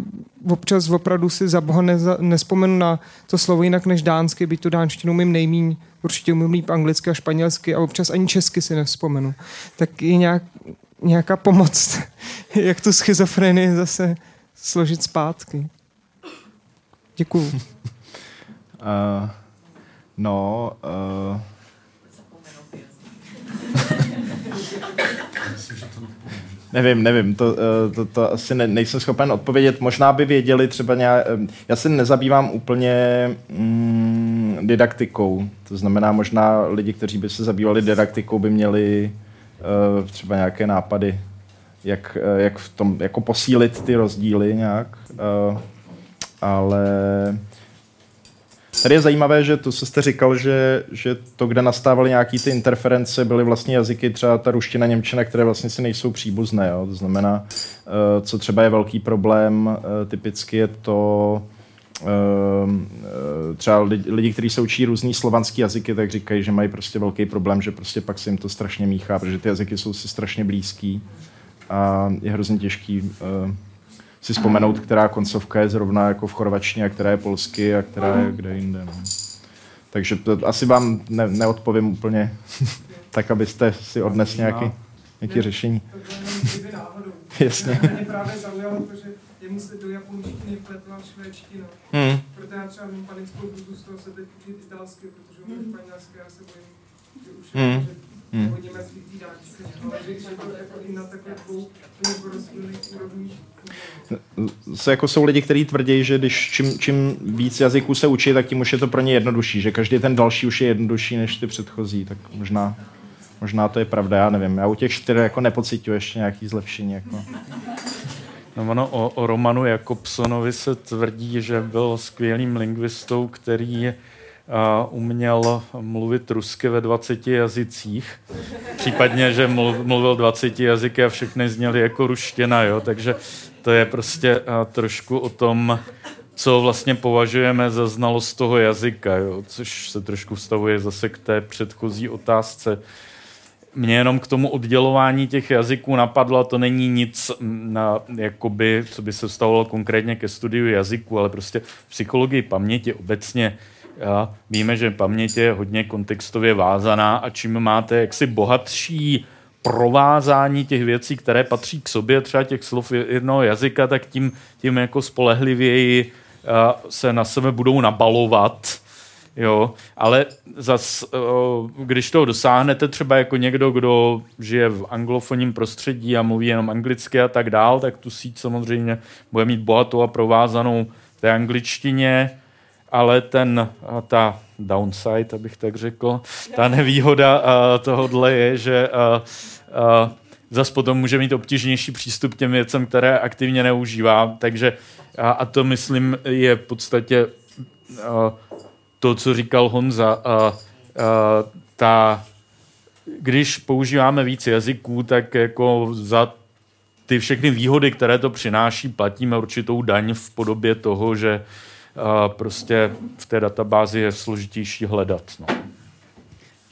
občas opravdu si za boha neza, nespomenu na to slovo jinak než dánsky, byť tu dánštinu umím nejmíň, určitě umím líp anglicky a španělsky a občas ani česky si nevzpomenu. Tak je nějak, nějaká pomoc, jak tu schizofrenii zase složit zpátky. Děkuju. Uh, no, uh... nevím, nevím, to, uh, to, to asi ne, nejsem schopen odpovědět. Možná by věděli třeba nějak... Já se nezabývám úplně mm, didaktikou. To znamená, možná lidi, kteří by se zabývali didaktikou, by měli uh, třeba nějaké nápady, jak, uh, jak v tom, jako posílit ty rozdíly nějak. Uh, ale Tady je zajímavé, že to, co jste říkal, že, že to, kde nastávaly nějaký ty interference, byly vlastně jazyky, třeba ta ruština, němčina, které vlastně si nejsou příbuzné. Jo? To znamená, eh, co třeba je velký problém, eh, typicky je to, eh, třeba lidi, lidi kteří se učí různý slovanský jazyky, tak říkají, že mají prostě velký problém, že prostě pak se jim to strašně míchá, protože ty jazyky jsou si strašně blízký a je hrozně těžký si vzpomenout, která koncovka je zrovna jako v chorvačtině, a která je polsky a která je kde jinde. No. Takže to, asi vám ne, neodpovím úplně tak, abyste si odnesli nějaký, nějaký řešení. Jasně. Mě právě zaujalo to, že jemu se do japonštiny pletla švédština. Hmm. Proto já třeba mám panickou budu z toho se teď učit italsky, protože já se bojím, že už hmm. že hmm. německých jako se jako jsou lidi, kteří tvrdí, že když čím, čím víc jazyků se učí, tak tím už je to pro ně jednodušší, že každý ten další už je jednodušší než ty předchozí, tak možná, možná to je pravda, já nevím. Já u těch čtyř jako nepocituju ještě nějaký zlepšení. Jako. No ono o, o Romanu Jakobsonovi se tvrdí, že byl skvělým lingvistou, který uměl mluvit rusky ve 20 jazycích. Případně, že mluvil 20 jazyky a všechny zněly jako ruština, jo? takže to je prostě trošku o tom, co vlastně považujeme za znalost toho jazyka, jo? což se trošku vstavuje zase k té předchozí otázce. Mě jenom k tomu oddělování těch jazyků napadlo, to není nic, na, jakoby, co by se vstavovalo konkrétně ke studiu jazyku, ale prostě psychologii paměti obecně víme, že paměť je hodně kontextově vázaná a čím máte jaksi bohatší provázání těch věcí, které patří k sobě, třeba těch slov jednoho jazyka, tak tím, tím jako spolehlivěji se na sebe budou nabalovat. Jo, ale zas, když toho dosáhnete třeba jako někdo, kdo žije v anglofonním prostředí a mluví jenom anglicky a tak dál, tak tu síť samozřejmě bude mít bohatou a provázanou té angličtině, ale ten, ta downside, abych tak řekl, ta nevýhoda tohohle je, že zase potom může mít obtížnější přístup k těm věcem, které aktivně neužívá. Takže a, to, myslím, je v podstatě to, co říkal Honza. Ta, když používáme víc jazyků, tak jako za ty všechny výhody, které to přináší, platíme určitou daň v podobě toho, že prostě v té databázi je složitější hledat. No.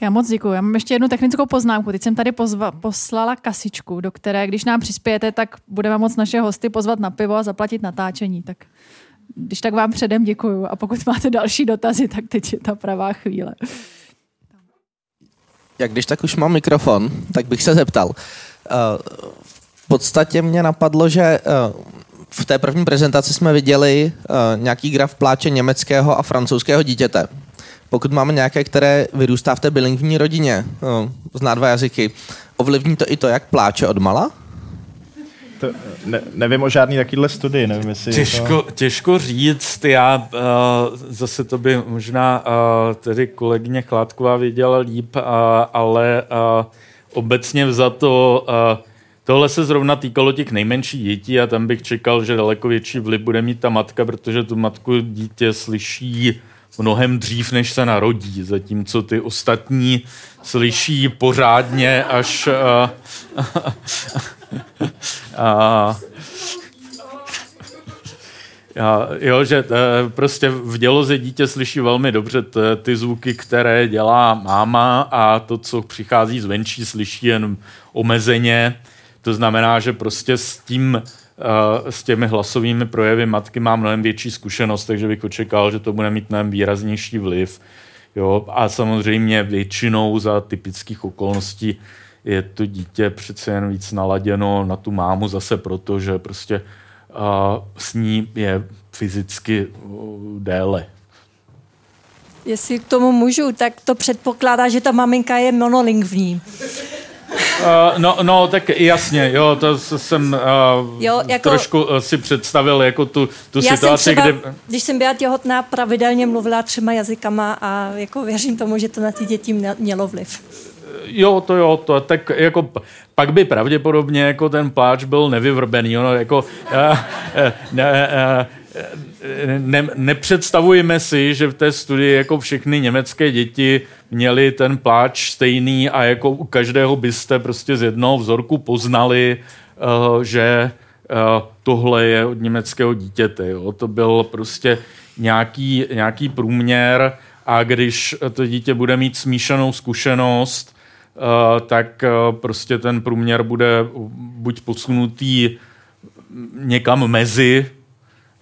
Já moc děkuji. Já mám ještě jednu technickou poznámku. Teď jsem tady pozva, poslala kasičku, do které, když nám přispějete, tak budeme moc naše hosty pozvat na pivo a zaplatit natáčení. Tak když tak vám předem děkuju. A pokud máte další dotazy, tak teď je ta pravá chvíle. Jak když tak už mám mikrofon, tak bych se zeptal. Uh, v podstatě mě napadlo, že uh, v té první prezentaci jsme viděli uh, nějaký graf pláče německého a francouzského dítěte. Pokud máme nějaké, které vyrůstá v té bilingvní rodině, uh, zná dva jazyky, ovlivní to i to, jak pláče od mala? To, ne, nevím o žádný takovýhle studii, nevím, jestli těžko, to... těžko říct, já uh, zase to by možná uh, tedy kolegyně Chládková věděla líp, uh, ale uh, obecně za to uh, tohle se zrovna týkalo těch nejmenších dětí a tam bych čekal, že daleko větší vliv bude mít ta matka, protože tu matku dítě slyší mnohem dřív, než se narodí, zatímco ty ostatní slyší pořádně až... Uh, a, a, jo, že eh, prostě v děloze dítě slyší velmi dobře t, ty zvuky, které dělá máma a to, co přichází zvenčí, slyší jen omezeně. To znamená, že prostě s tím uh, s těmi hlasovými projevy matky má mnohem větší zkušenost, takže bych očekal, že to bude mít mnohem výraznější vliv. Jo, a samozřejmě většinou za typických okolností je to dítě přece jen víc naladěno na tu mámu zase proto, že prostě uh, s ní je fyzicky uh, déle. Jestli k tomu můžu, tak to předpokládá, že ta maminka je monolingvní. Uh, no, no, tak jasně, jo, to jsem uh, jo, jako, trošku uh, si představil jako tu, tu já situaci, jsem třeba, kde... Když jsem byla těhotná, pravidelně mluvila třema jazykama a jako věřím tomu, že to na ty děti mělo vliv. Jo, to jo, to tak jako pak by pravděpodobně jako ten pláč byl nevyvrbený, ono jako uh, ne, uh, ne, nepředstavujeme si, že v té studii jako všechny německé děti měli ten pláč stejný a jako u každého byste prostě z jednoho vzorku poznali, uh, že uh, tohle je od německého dítěte. Jo. To byl prostě nějaký, nějaký průměr a když to dítě bude mít smíšenou zkušenost, Eh, tak eh, prostě ten průměr bude buď posunutý někam mezi,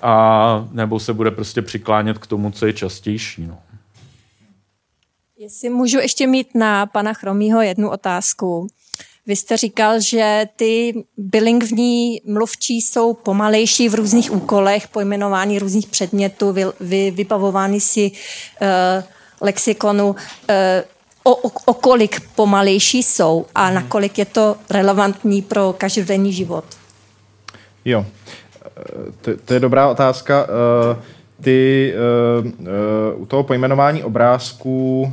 a nebo se bude prostě přiklánět k tomu, co je častější. No. Jestli můžu ještě mít na pana Chromího jednu otázku. Vy jste říkal, že ty bilingvní mluvčí jsou pomalejší v různých úkolech, pojmenování různých předmětů, vy, vy, vypavování si uh, lexikonu. Uh, o, o, o kolik pomalejší jsou a nakolik je to relevantní pro každodenní život? Jo, to, to je dobrá otázka. Eh, ty eh, eh, u toho pojmenování obrázků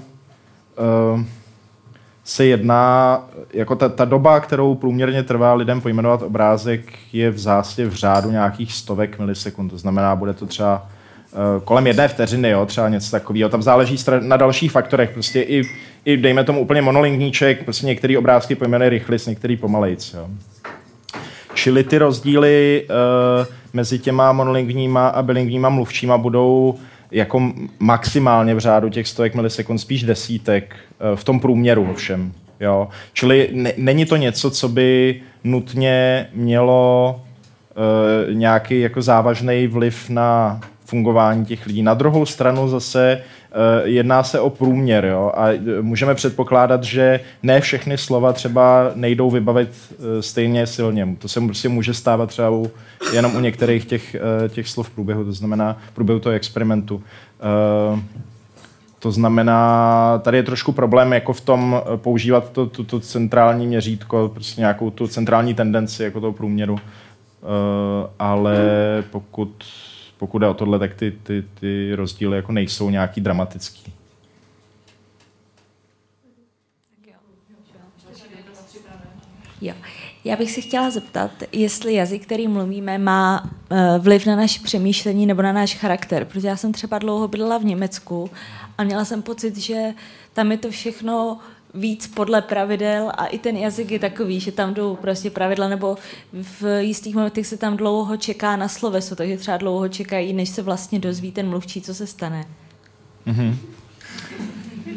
se jedná, jako ta, ta doba, kterou průměrně trvá lidem pojmenovat obrázek, je v zásadě v řádu nějakých stovek milisekund. To znamená, bude to třeba Eh, kolem jedné vteřiny, jo, třeba něco takového. Tam záleží na dalších faktorech. Prostě i, i dejme tomu úplně monolingníček, prostě některé obrázky pojmenuje rychlejc, některý pomalejc. Jo. Čili ty rozdíly uh, mezi těma monolingníma a bilingvíma mluvčíma budou jako maximálně v řádu těch stovek milisekund, spíš desítek uh, v tom průměru ovšem. Jo. Čili ne, není to něco, co by nutně mělo uh, nějaký jako závažný vliv na fungování těch lidí. Na druhou stranu zase jedná se o průměr jo? a můžeme předpokládat, že ne všechny slova třeba nejdou vybavit uh, stejně silně. To se prostě může stávat třeba u, jenom u některých těch, těch slov v průběhu, to znamená v průběhu toho experimentu. To znamená, tady je trošku problém jako v tom používat to, to, to centrální měřítko, prostě nějakou tu centrální tendenci jako toho průměru. Ale pokud pokud jde o tohle, tak ty, ty, ty rozdíly jako nejsou nějaký dramatický. Jo. Já bych si chtěla zeptat, jestli jazyk, který mluvíme, má eh, vliv na naše přemýšlení nebo na náš charakter, protože já jsem třeba dlouho bydlela v Německu a měla jsem pocit, že tam je to všechno víc podle pravidel a i ten jazyk je takový, že tam jdou prostě pravidla, nebo v jistých momentech se tam dlouho čeká na sloveso, takže třeba dlouho čekají, než se vlastně dozví ten mluvčí, co se stane. Mm-hmm.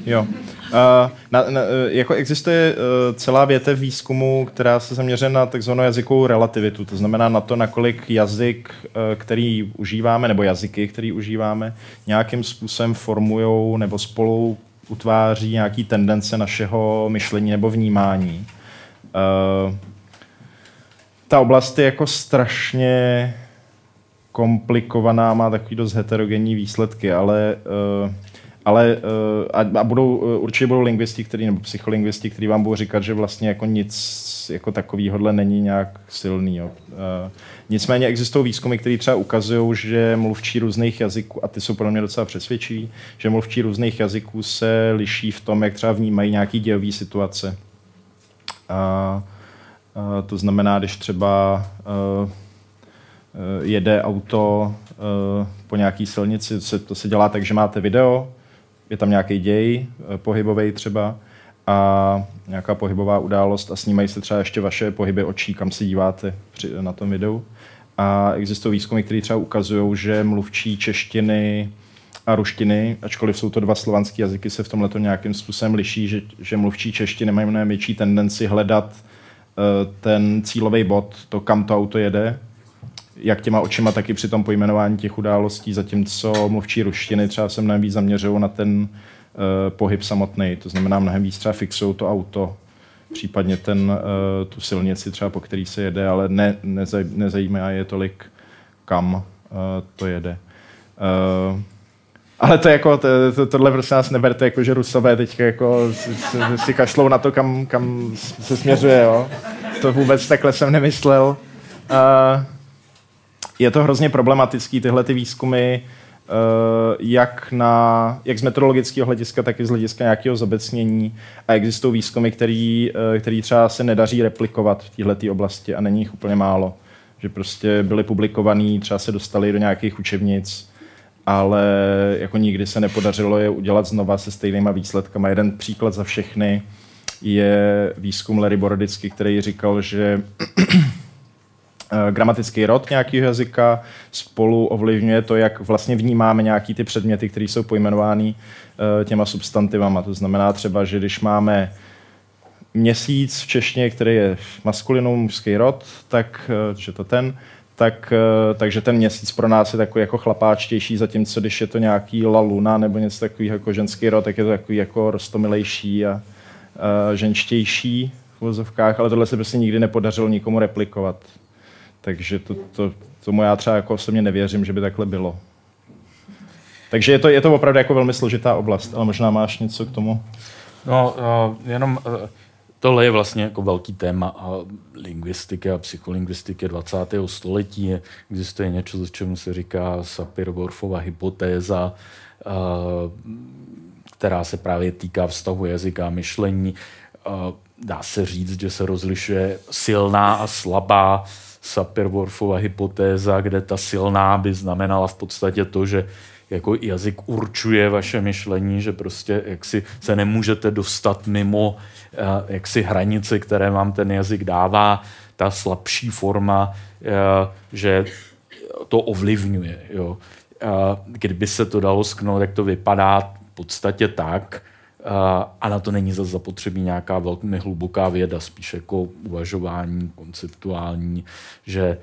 Jo. Uh, na, na, jako existuje uh, celá větev výzkumu, která se zaměřuje na takzvanou jazykovou relativitu, to znamená na to, nakolik jazyk, uh, který užíváme, nebo jazyky, který užíváme, nějakým způsobem formují nebo spolu utváří nějaký tendence našeho myšlení nebo vnímání. Uh, ta oblast je jako strašně komplikovaná, má takový dost heterogenní výsledky, ale uh, ale uh, a, a budou, uh, určitě budou lingvisti, který, nebo psycholingvisti, kteří vám budou říkat, že vlastně jako nic jako takovýhodle není nějak silný. Jo. Uh, nicméně existují výzkumy, které třeba ukazují, že mluvčí různých jazyků, a ty jsou podle mě docela přesvědčivý, že mluvčí různých jazyků se liší v tom, jak třeba vnímají nějaký dějový situace. A, uh, to znamená, když třeba uh, jede auto po nějaký silnici, se, to se dělá tak, že máte video, je tam nějaký děj, eh, pohybový třeba, a nějaká pohybová událost a snímají se třeba ještě vaše pohyby očí, kam se díváte při, na tom videu. A existují výzkumy, které třeba ukazují, že mluvčí češtiny a ruštiny, ačkoliv jsou to dva slovanské jazyky, se v tomhle nějakým způsobem liší, že, že mluvčí češtiny mají mnohem větší tendenci hledat uh, ten cílový bod, to, kam to auto jede, jak těma očima, tak i při tom pojmenování těch událostí, zatímco mluvčí ruštiny třeba se mnohem víc zaměřují na ten uh, pohyb samotný, to znamená mnohem víc třeba fixují to auto, případně ten, uh, tu silnici třeba, po který se jede, ale ne, nezaj, nezajímá je tolik, kam uh, to jede. Uh, ale to jako, to, to, tohle prostě nás neberte, jako že Rusové teď jako si, si kašlou na to, kam, kam se směřuje, jo. To vůbec takhle jsem nemyslel. Uh, je to hrozně problematický, tyhle ty výzkumy, eh, jak, na, jak z meteorologického hlediska, tak i z hlediska nějakého zobecnění. A existují výzkumy, který, eh, který třeba se nedaří replikovat v této oblasti a není jich úplně málo. Že prostě byly publikovaný, třeba se dostali do nějakých učebnic, ale jako nikdy se nepodařilo je udělat znova se stejnýma výsledkama. Jeden příklad za všechny je výzkum Larry Borodicky, který říkal, že gramatický rod nějakého jazyka spolu ovlivňuje to, jak vlastně vnímáme nějaký ty předměty, které jsou pojmenovány eh, těma substantivama. To znamená třeba, že když máme měsíc v češtině, který je maskulinou mužský rod, tak, eh, že to ten, tak, takže ten měsíc pro nás je takový jako chlapáčtější, zatímco když je to nějaký la luna nebo něco takového jako ženský rod, tak je to takový jako rostomilejší a, a ženštější v vozovkách, ale tohle se prostě nikdy nepodařilo nikomu replikovat. Takže to, to, tomu já třeba jako osobně nevěřím, že by takhle bylo. Takže je to, je to opravdu jako velmi složitá oblast, ale možná máš něco k tomu? No, uh, jenom uh, tohle je vlastně jako velký téma a lingvistiky a psycholingvistiky 20. století. Existuje něco, čemu se říká Sapir-Whorfova hypotéza, uh, která se právě týká vztahu jazyka a myšlení. Uh, dá se říct, že se rozlišuje silná a slabá Sapir-Whorfova hypotéza, kde ta silná by znamenala v podstatě to, že jako jazyk určuje vaše myšlení, že prostě jaksi se nemůžete dostat mimo eh, jaksi hranice, které vám ten jazyk dává. Ta slabší forma, eh, že to ovlivňuje. Jo. Kdyby se to dalo sknout, tak to vypadá v podstatě tak, a na to není zase zapotřebí nějaká velmi hluboká věda, spíš jako uvažování konceptuální, že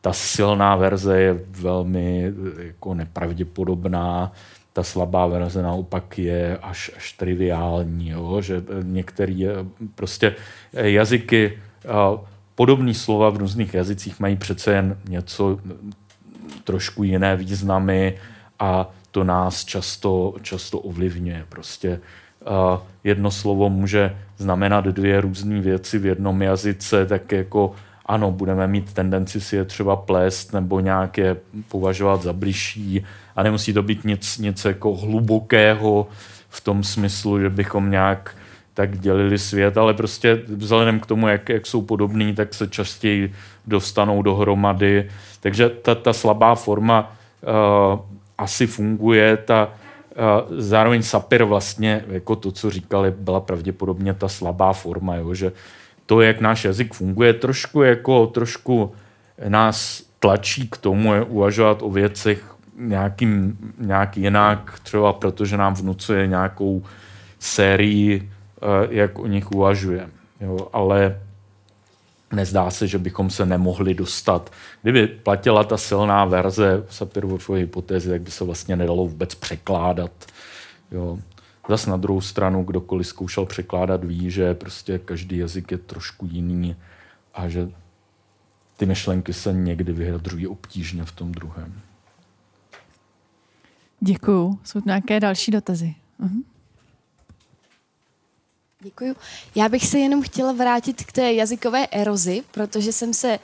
ta silná verze je velmi jako nepravděpodobná, ta slabá verze naopak je až, až triviální, jo? že některé prostě jazyky, podobné slova v různých jazycích mají přece jen něco trošku jiné významy a to nás často, často ovlivňuje. Prostě uh, jedno slovo může znamenat dvě různé věci v jednom jazyce, tak jako ano, budeme mít tendenci si je třeba plést nebo nějaké považovat za bližší a nemusí to být nic, nic jako hlubokého v tom smyslu, že bychom nějak tak dělili svět, ale prostě vzhledem k tomu, jak, jak jsou podobní, tak se častěji dostanou dohromady. Takže ta, ta slabá forma uh, asi funguje. Ta, zároveň Sapir vlastně, jako to, co říkali, byla pravděpodobně ta slabá forma, jo, že to, jak náš jazyk funguje, trošku jako trošku nás tlačí k tomu je uvažovat o věcech nějakým, nějak jinak, třeba protože nám vnucuje nějakou sérii, jak o nich uvažujeme. Ale nezdá se, že bychom se nemohli dostat. Kdyby platila ta silná verze Sapir-Whorfovy hypotézy, tak by se vlastně nedalo vůbec překládat. Jo. Zas na druhou stranu, kdokoliv zkoušel překládat, ví, že prostě každý jazyk je trošku jiný a že ty myšlenky se někdy vyjadřují obtížně v tom druhém. Děkuju. Jsou nějaké další dotazy? Uh-huh. Děkuji. Já bych se jenom chtěla vrátit k té jazykové erozi, protože jsem se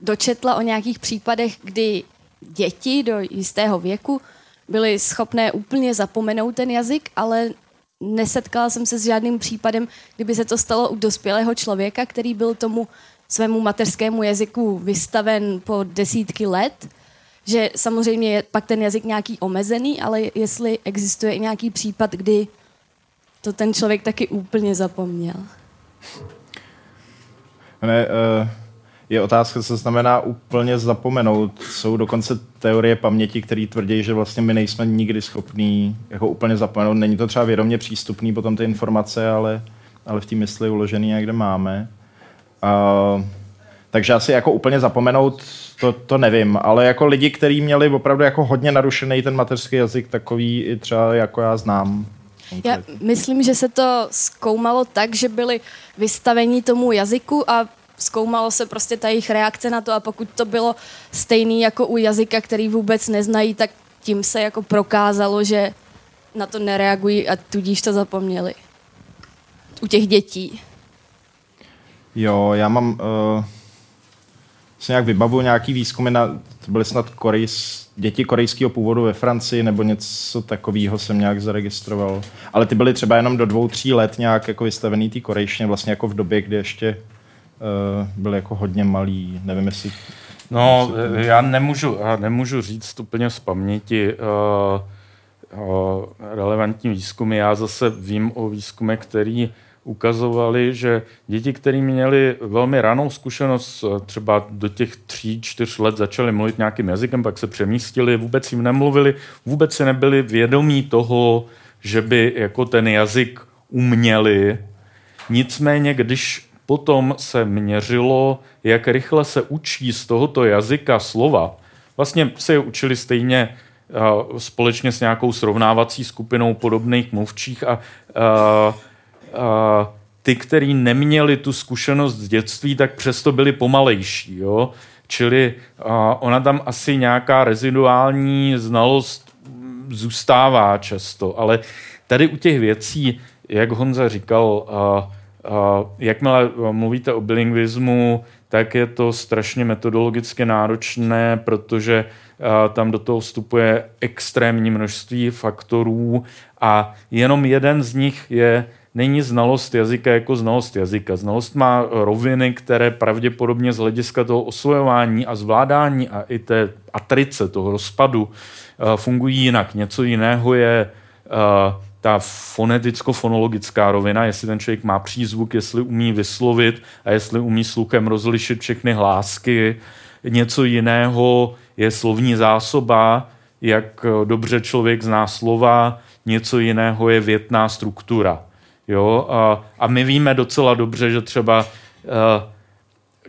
dočetla o nějakých případech, kdy děti do jistého věku byly schopné úplně zapomenout ten jazyk, ale nesetkala jsem se s žádným případem, kdyby se to stalo u dospělého člověka, který byl tomu svému mateřskému jazyku vystaven po desítky let, že samozřejmě je pak ten jazyk nějaký omezený, ale jestli existuje i nějaký případ, kdy to ten člověk taky úplně zapomněl. Ne, uh, je otázka, co znamená úplně zapomenout. Jsou dokonce teorie paměti, které tvrdí, že vlastně my nejsme nikdy schopní jako úplně zapomenout. Není to třeba vědomě přístupný potom ty informace, ale, ale v té mysli uložený někde máme. Uh, takže asi jako úplně zapomenout, to, to nevím, ale jako lidi, kteří měli opravdu jako hodně narušený ten mateřský jazyk, takový i třeba jako já znám. Já myslím, že se to zkoumalo tak, že byli vystaveni tomu jazyku a zkoumalo se prostě ta jejich reakce na to a pokud to bylo stejný jako u jazyka, který vůbec neznají, tak tím se jako prokázalo, že na to nereagují a tudíž to zapomněli. U těch dětí. Jo, já mám... Uh, si nějak vybavu nějaký výzkumy na... To byly snad korejs, děti korejského původu ve Francii nebo něco takového jsem nějak zaregistroval. Ale ty byly třeba jenom do dvou, tří let nějak jako vystavený té korejštině, vlastně jako v době, kdy ještě uh, byly jako hodně malý. Nevím, jestli... No, jestli já nemůžu, já nemůžu říct úplně z paměti uh, uh, relevantní výzkumy. Já zase vím o výzkume, který ukazovali, že děti, které měly velmi ranou zkušenost, třeba do těch tří, čtyř let začaly mluvit nějakým jazykem, pak se přemístili, vůbec jim nemluvili, vůbec se nebyli vědomí toho, že by jako ten jazyk uměli. Nicméně, když potom se měřilo, jak rychle se učí z tohoto jazyka slova, vlastně se je učili stejně společně s nějakou srovnávací skupinou podobných mluvčích a, a ty, kteří neměli tu zkušenost z dětství, tak přesto byli pomalejší. Jo? Čili ona tam asi nějaká reziduální znalost zůstává často, ale tady u těch věcí, jak Honza říkal, jakmile mluvíte o bilingvismu, tak je to strašně metodologicky náročné, protože tam do toho vstupuje extrémní množství faktorů a jenom jeden z nich je není znalost jazyka jako znalost jazyka. Znalost má roviny, které pravděpodobně z hlediska toho osvojování a zvládání a i té atrice, toho rozpadu, eh, fungují jinak. Něco jiného je eh, ta foneticko-fonologická rovina, jestli ten člověk má přízvuk, jestli umí vyslovit a jestli umí sluchem rozlišit všechny hlásky. Něco jiného je slovní zásoba, jak dobře člověk zná slova, něco jiného je větná struktura. Jo? A, a my víme docela dobře, že třeba uh,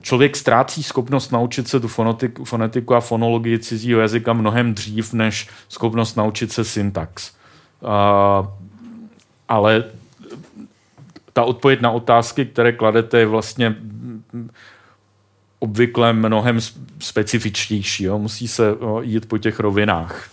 člověk ztrácí schopnost naučit se tu fonetiku, fonetiku a fonologii cizího jazyka mnohem dřív, než schopnost naučit se syntax. Uh, ale ta odpověď na otázky, které kladete, je vlastně obvykle mnohem specifičtější. Jo? Musí se jít po těch rovinách.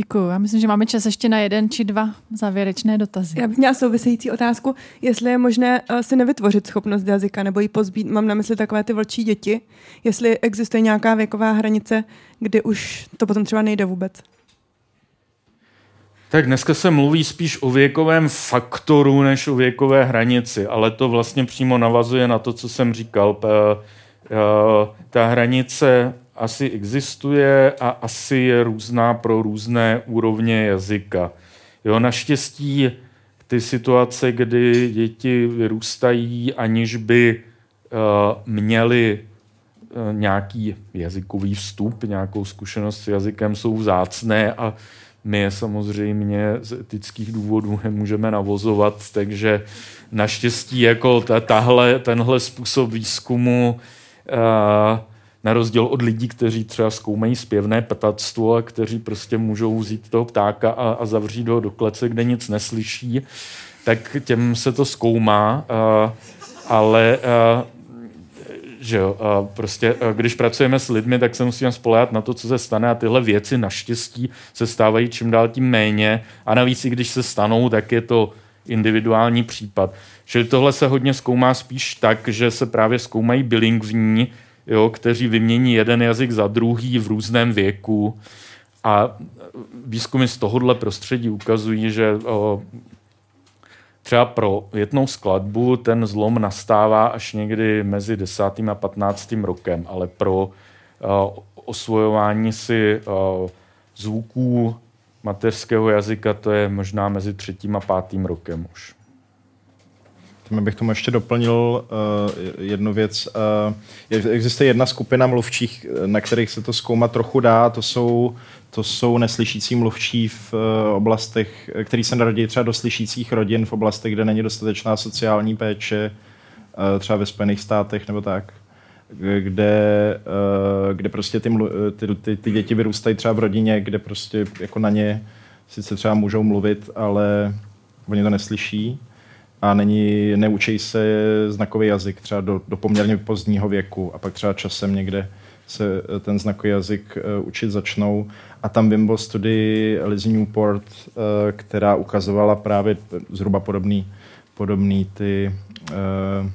Děkuji. Já myslím, že máme čas ještě na jeden či dva závěrečné dotazy. Já bych měla související otázku, jestli je možné uh, si nevytvořit schopnost jazyka nebo ji pozbít. Mám na mysli takové ty vlčí děti. Jestli existuje nějaká věková hranice, kdy už to potom třeba nejde vůbec. Tak dneska se mluví spíš o věkovém faktoru než o věkové hranici, ale to vlastně přímo navazuje na to, co jsem říkal. Ta hranice asi existuje a asi je různá pro různé úrovně jazyka. Jo, naštěstí ty situace, kdy děti vyrůstají, aniž by uh, měli uh, nějaký jazykový vstup, nějakou zkušenost s jazykem, jsou vzácné a my je samozřejmě z etických důvodů nemůžeme navozovat, takže naštěstí jako tahle, tenhle způsob výzkumu uh, na rozdíl od lidí, kteří třeba zkoumají zpěvné ptactvo a kteří prostě můžou vzít toho ptáka a, a zavřít ho do klece, kde nic neslyší, tak těm se to zkoumá, a, ale a, že jo, a prostě a když pracujeme s lidmi, tak se musíme spolehat na to, co se stane a tyhle věci naštěstí se stávají čím dál tím méně a navíc i když se stanou, tak je to individuální případ. Čili tohle se hodně zkoumá spíš tak, že se právě zkoumají bilingvní, jo, kteří vymění jeden jazyk za druhý v různém věku a výzkumy z tohohle prostředí ukazují, že o, třeba pro jednou skladbu ten zlom nastává až někdy mezi 10. a 15. rokem, ale pro o, osvojování si o, zvuků mateřského jazyka to je možná mezi třetím a pátým rokem už. Tím bych tomu ještě doplnil uh, jednu věc. Uh, existuje jedna skupina mluvčích, na kterých se to zkoumat trochu dá. To jsou, to jsou neslyšící mluvčí v uh, oblastech, který se narodí třeba do slyšících rodin v oblastech, kde není dostatečná sociální péče, uh, třeba ve Spojených státech nebo tak kde, kde prostě ty, ty, ty, ty děti vyrůstají třeba v rodině, kde prostě jako na ně sice třeba můžou mluvit, ale oni to neslyší a není, neučí se znakový jazyk třeba do, do poměrně pozdního věku a pak třeba časem někde se ten znakový jazyk uh, učit začnou. A tam vím o studii Liz Newport, uh, která ukazovala právě zhruba podobný, podobný ty uh,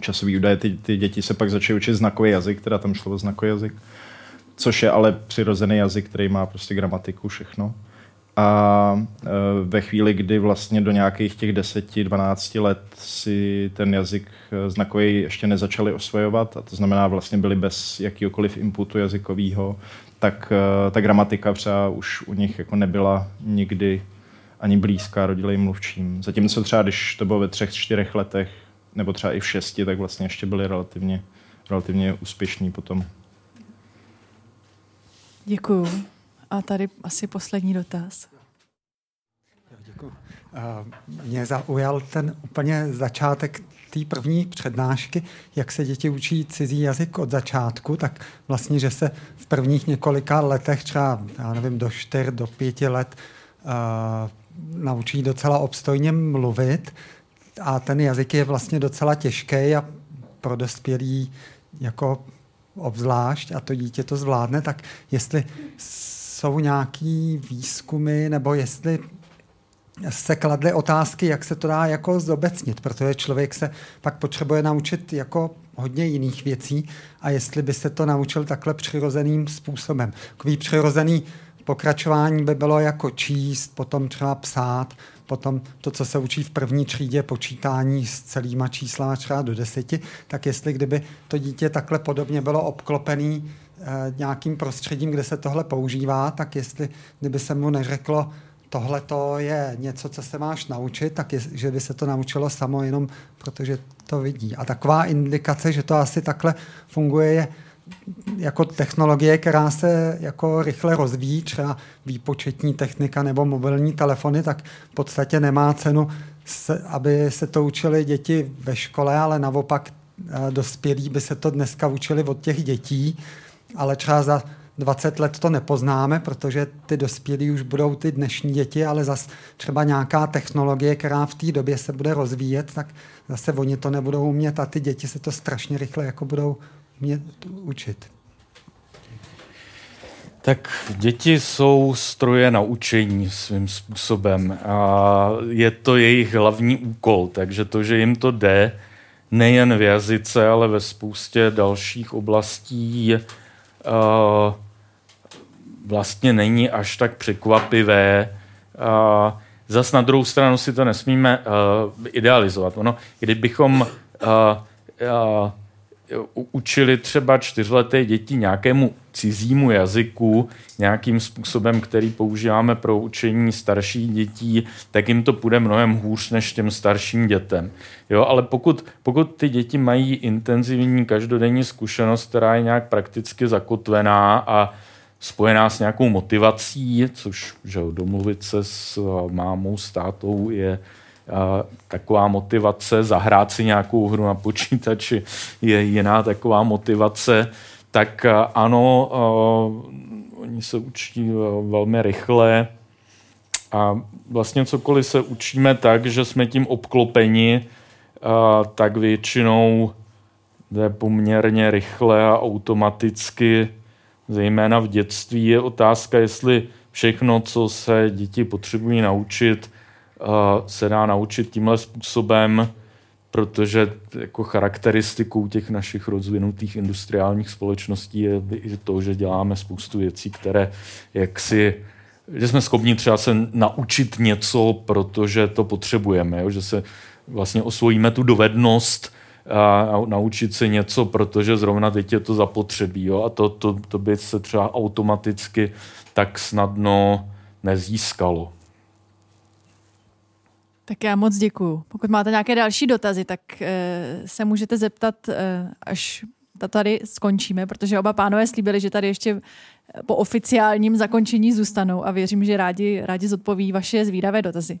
časový údaje. Ty, ty děti se pak začaly učit znakový jazyk, teda tam šlo o znakový jazyk, což je ale přirozený jazyk, který má prostě gramatiku, všechno. A e, ve chvíli, kdy vlastně do nějakých těch 10-12 let si ten jazyk e, znakový ještě nezačali osvojovat, a to znamená vlastně byli bez jakýkoliv inputu jazykového, tak e, ta gramatika třeba už u nich jako nebyla nikdy ani blízká rodilým mluvčím. Zatímco třeba, když to bylo ve třech, čtyřech letech, nebo třeba i v šesti, tak vlastně ještě byli relativně, relativně úspěšní potom. Děkuju. A tady asi poslední dotaz. Děkuji. Mě zaujal ten úplně začátek té první přednášky, jak se děti učí cizí jazyk od začátku, tak vlastně, že se v prvních několika letech, třeba, já nevím, do čtyř, do pěti let, uh, naučí docela obstojně mluvit a ten jazyk je vlastně docela těžký a pro dospělý jako obzvlášť a to dítě to zvládne, tak jestli jsou nějaký výzkumy, nebo jestli se kladly otázky, jak se to dá jako zobecnit, protože člověk se pak potřebuje naučit jako hodně jiných věcí a jestli by se to naučil takhle přirozeným způsobem. Takový přirozený pokračování by bylo jako číst, potom třeba psát, potom to, co se učí v první třídě, počítání s celýma čísla třeba do deseti, tak jestli kdyby to dítě takhle podobně bylo obklopený nějakým prostředím, kde se tohle používá, tak jestli kdyby se mu neřeklo, tohle to je něco, co se máš naučit, tak je, že by se to naučilo samo jenom protože to vidí. A taková indikace, že to asi takhle funguje, je jako technologie, která se jako rychle rozvíjí, třeba výpočetní technika nebo mobilní telefony, tak v podstatě nemá cenu, se, aby se to učili děti ve škole, ale naopak eh, dospělí by se to dneska učili od těch dětí, ale třeba za 20 let to nepoznáme, protože ty dospělí už budou ty dnešní děti, ale zase třeba nějaká technologie, která v té době se bude rozvíjet, tak zase oni to nebudou umět a ty děti se to strašně rychle jako budou umět učit. Tak děti jsou stroje na učení svým způsobem a je to jejich hlavní úkol, takže to, že jim to jde, nejen v jazyce, ale ve spoustě dalších oblastí uh, vlastně není až tak překvapivé. Uh, zas na druhou stranu si to nesmíme uh, idealizovat. Ono, kdybychom učili třeba čtyřleté děti nějakému cizímu jazyku, nějakým způsobem, který používáme pro učení starších dětí, tak jim to půjde mnohem hůř než těm starším dětem. Jo, ale pokud, pokud ty děti mají intenzivní každodenní zkušenost, která je nějak prakticky zakotvená a spojená s nějakou motivací, což že domluvit se s mámou, s tátou je taková motivace, zahrát si nějakou hru na počítači je jiná taková motivace, tak ano, oni se učí velmi rychle a vlastně cokoliv se učíme tak, že jsme tím obklopeni, tak většinou jde poměrně rychle a automaticky, zejména v dětství. Je otázka, jestli všechno, co se děti potřebují naučit, se dá naučit tímhle způsobem, protože jako charakteristikou těch našich rozvinutých industriálních společností je i to, že děláme spoustu věcí, které jaksi že jsme schopni třeba se naučit něco, protože to potřebujeme, jo? že se vlastně osvojíme tu dovednost a naučit se něco, protože zrovna teď je to zapotřebí. Jo? A to, to, to by se třeba automaticky tak snadno nezískalo. Tak já moc děkuju. Pokud máte nějaké další dotazy, tak uh, se můžete zeptat, uh, až tady skončíme, protože oba pánové slíbili, že tady ještě po oficiálním zakončení zůstanou a věřím, že rádi, rádi zodpoví vaše zvídavé dotazy.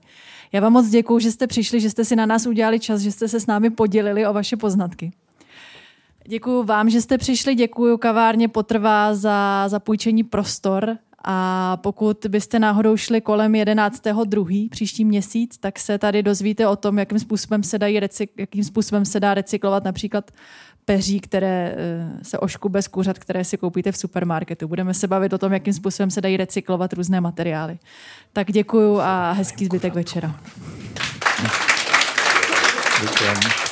Já vám moc děkuji, že jste přišli, že jste si na nás udělali čas, že jste se s námi podělili o vaše poznatky. Děkuji vám, že jste přišli, děkuji kavárně Potrvá za, za půjčení prostor a pokud byste náhodou šli kolem 11.2. příští měsíc, tak se tady dozvíte o tom, jakým způsobem se, dají recyk- jakým způsobem se dá recyklovat například peří, které eh, se oškube z kuřat, které si koupíte v supermarketu. Budeme se bavit o tom, jakým způsobem se dají recyklovat různé materiály. Tak děkuju a hezký zbytek večera. Děkujeme.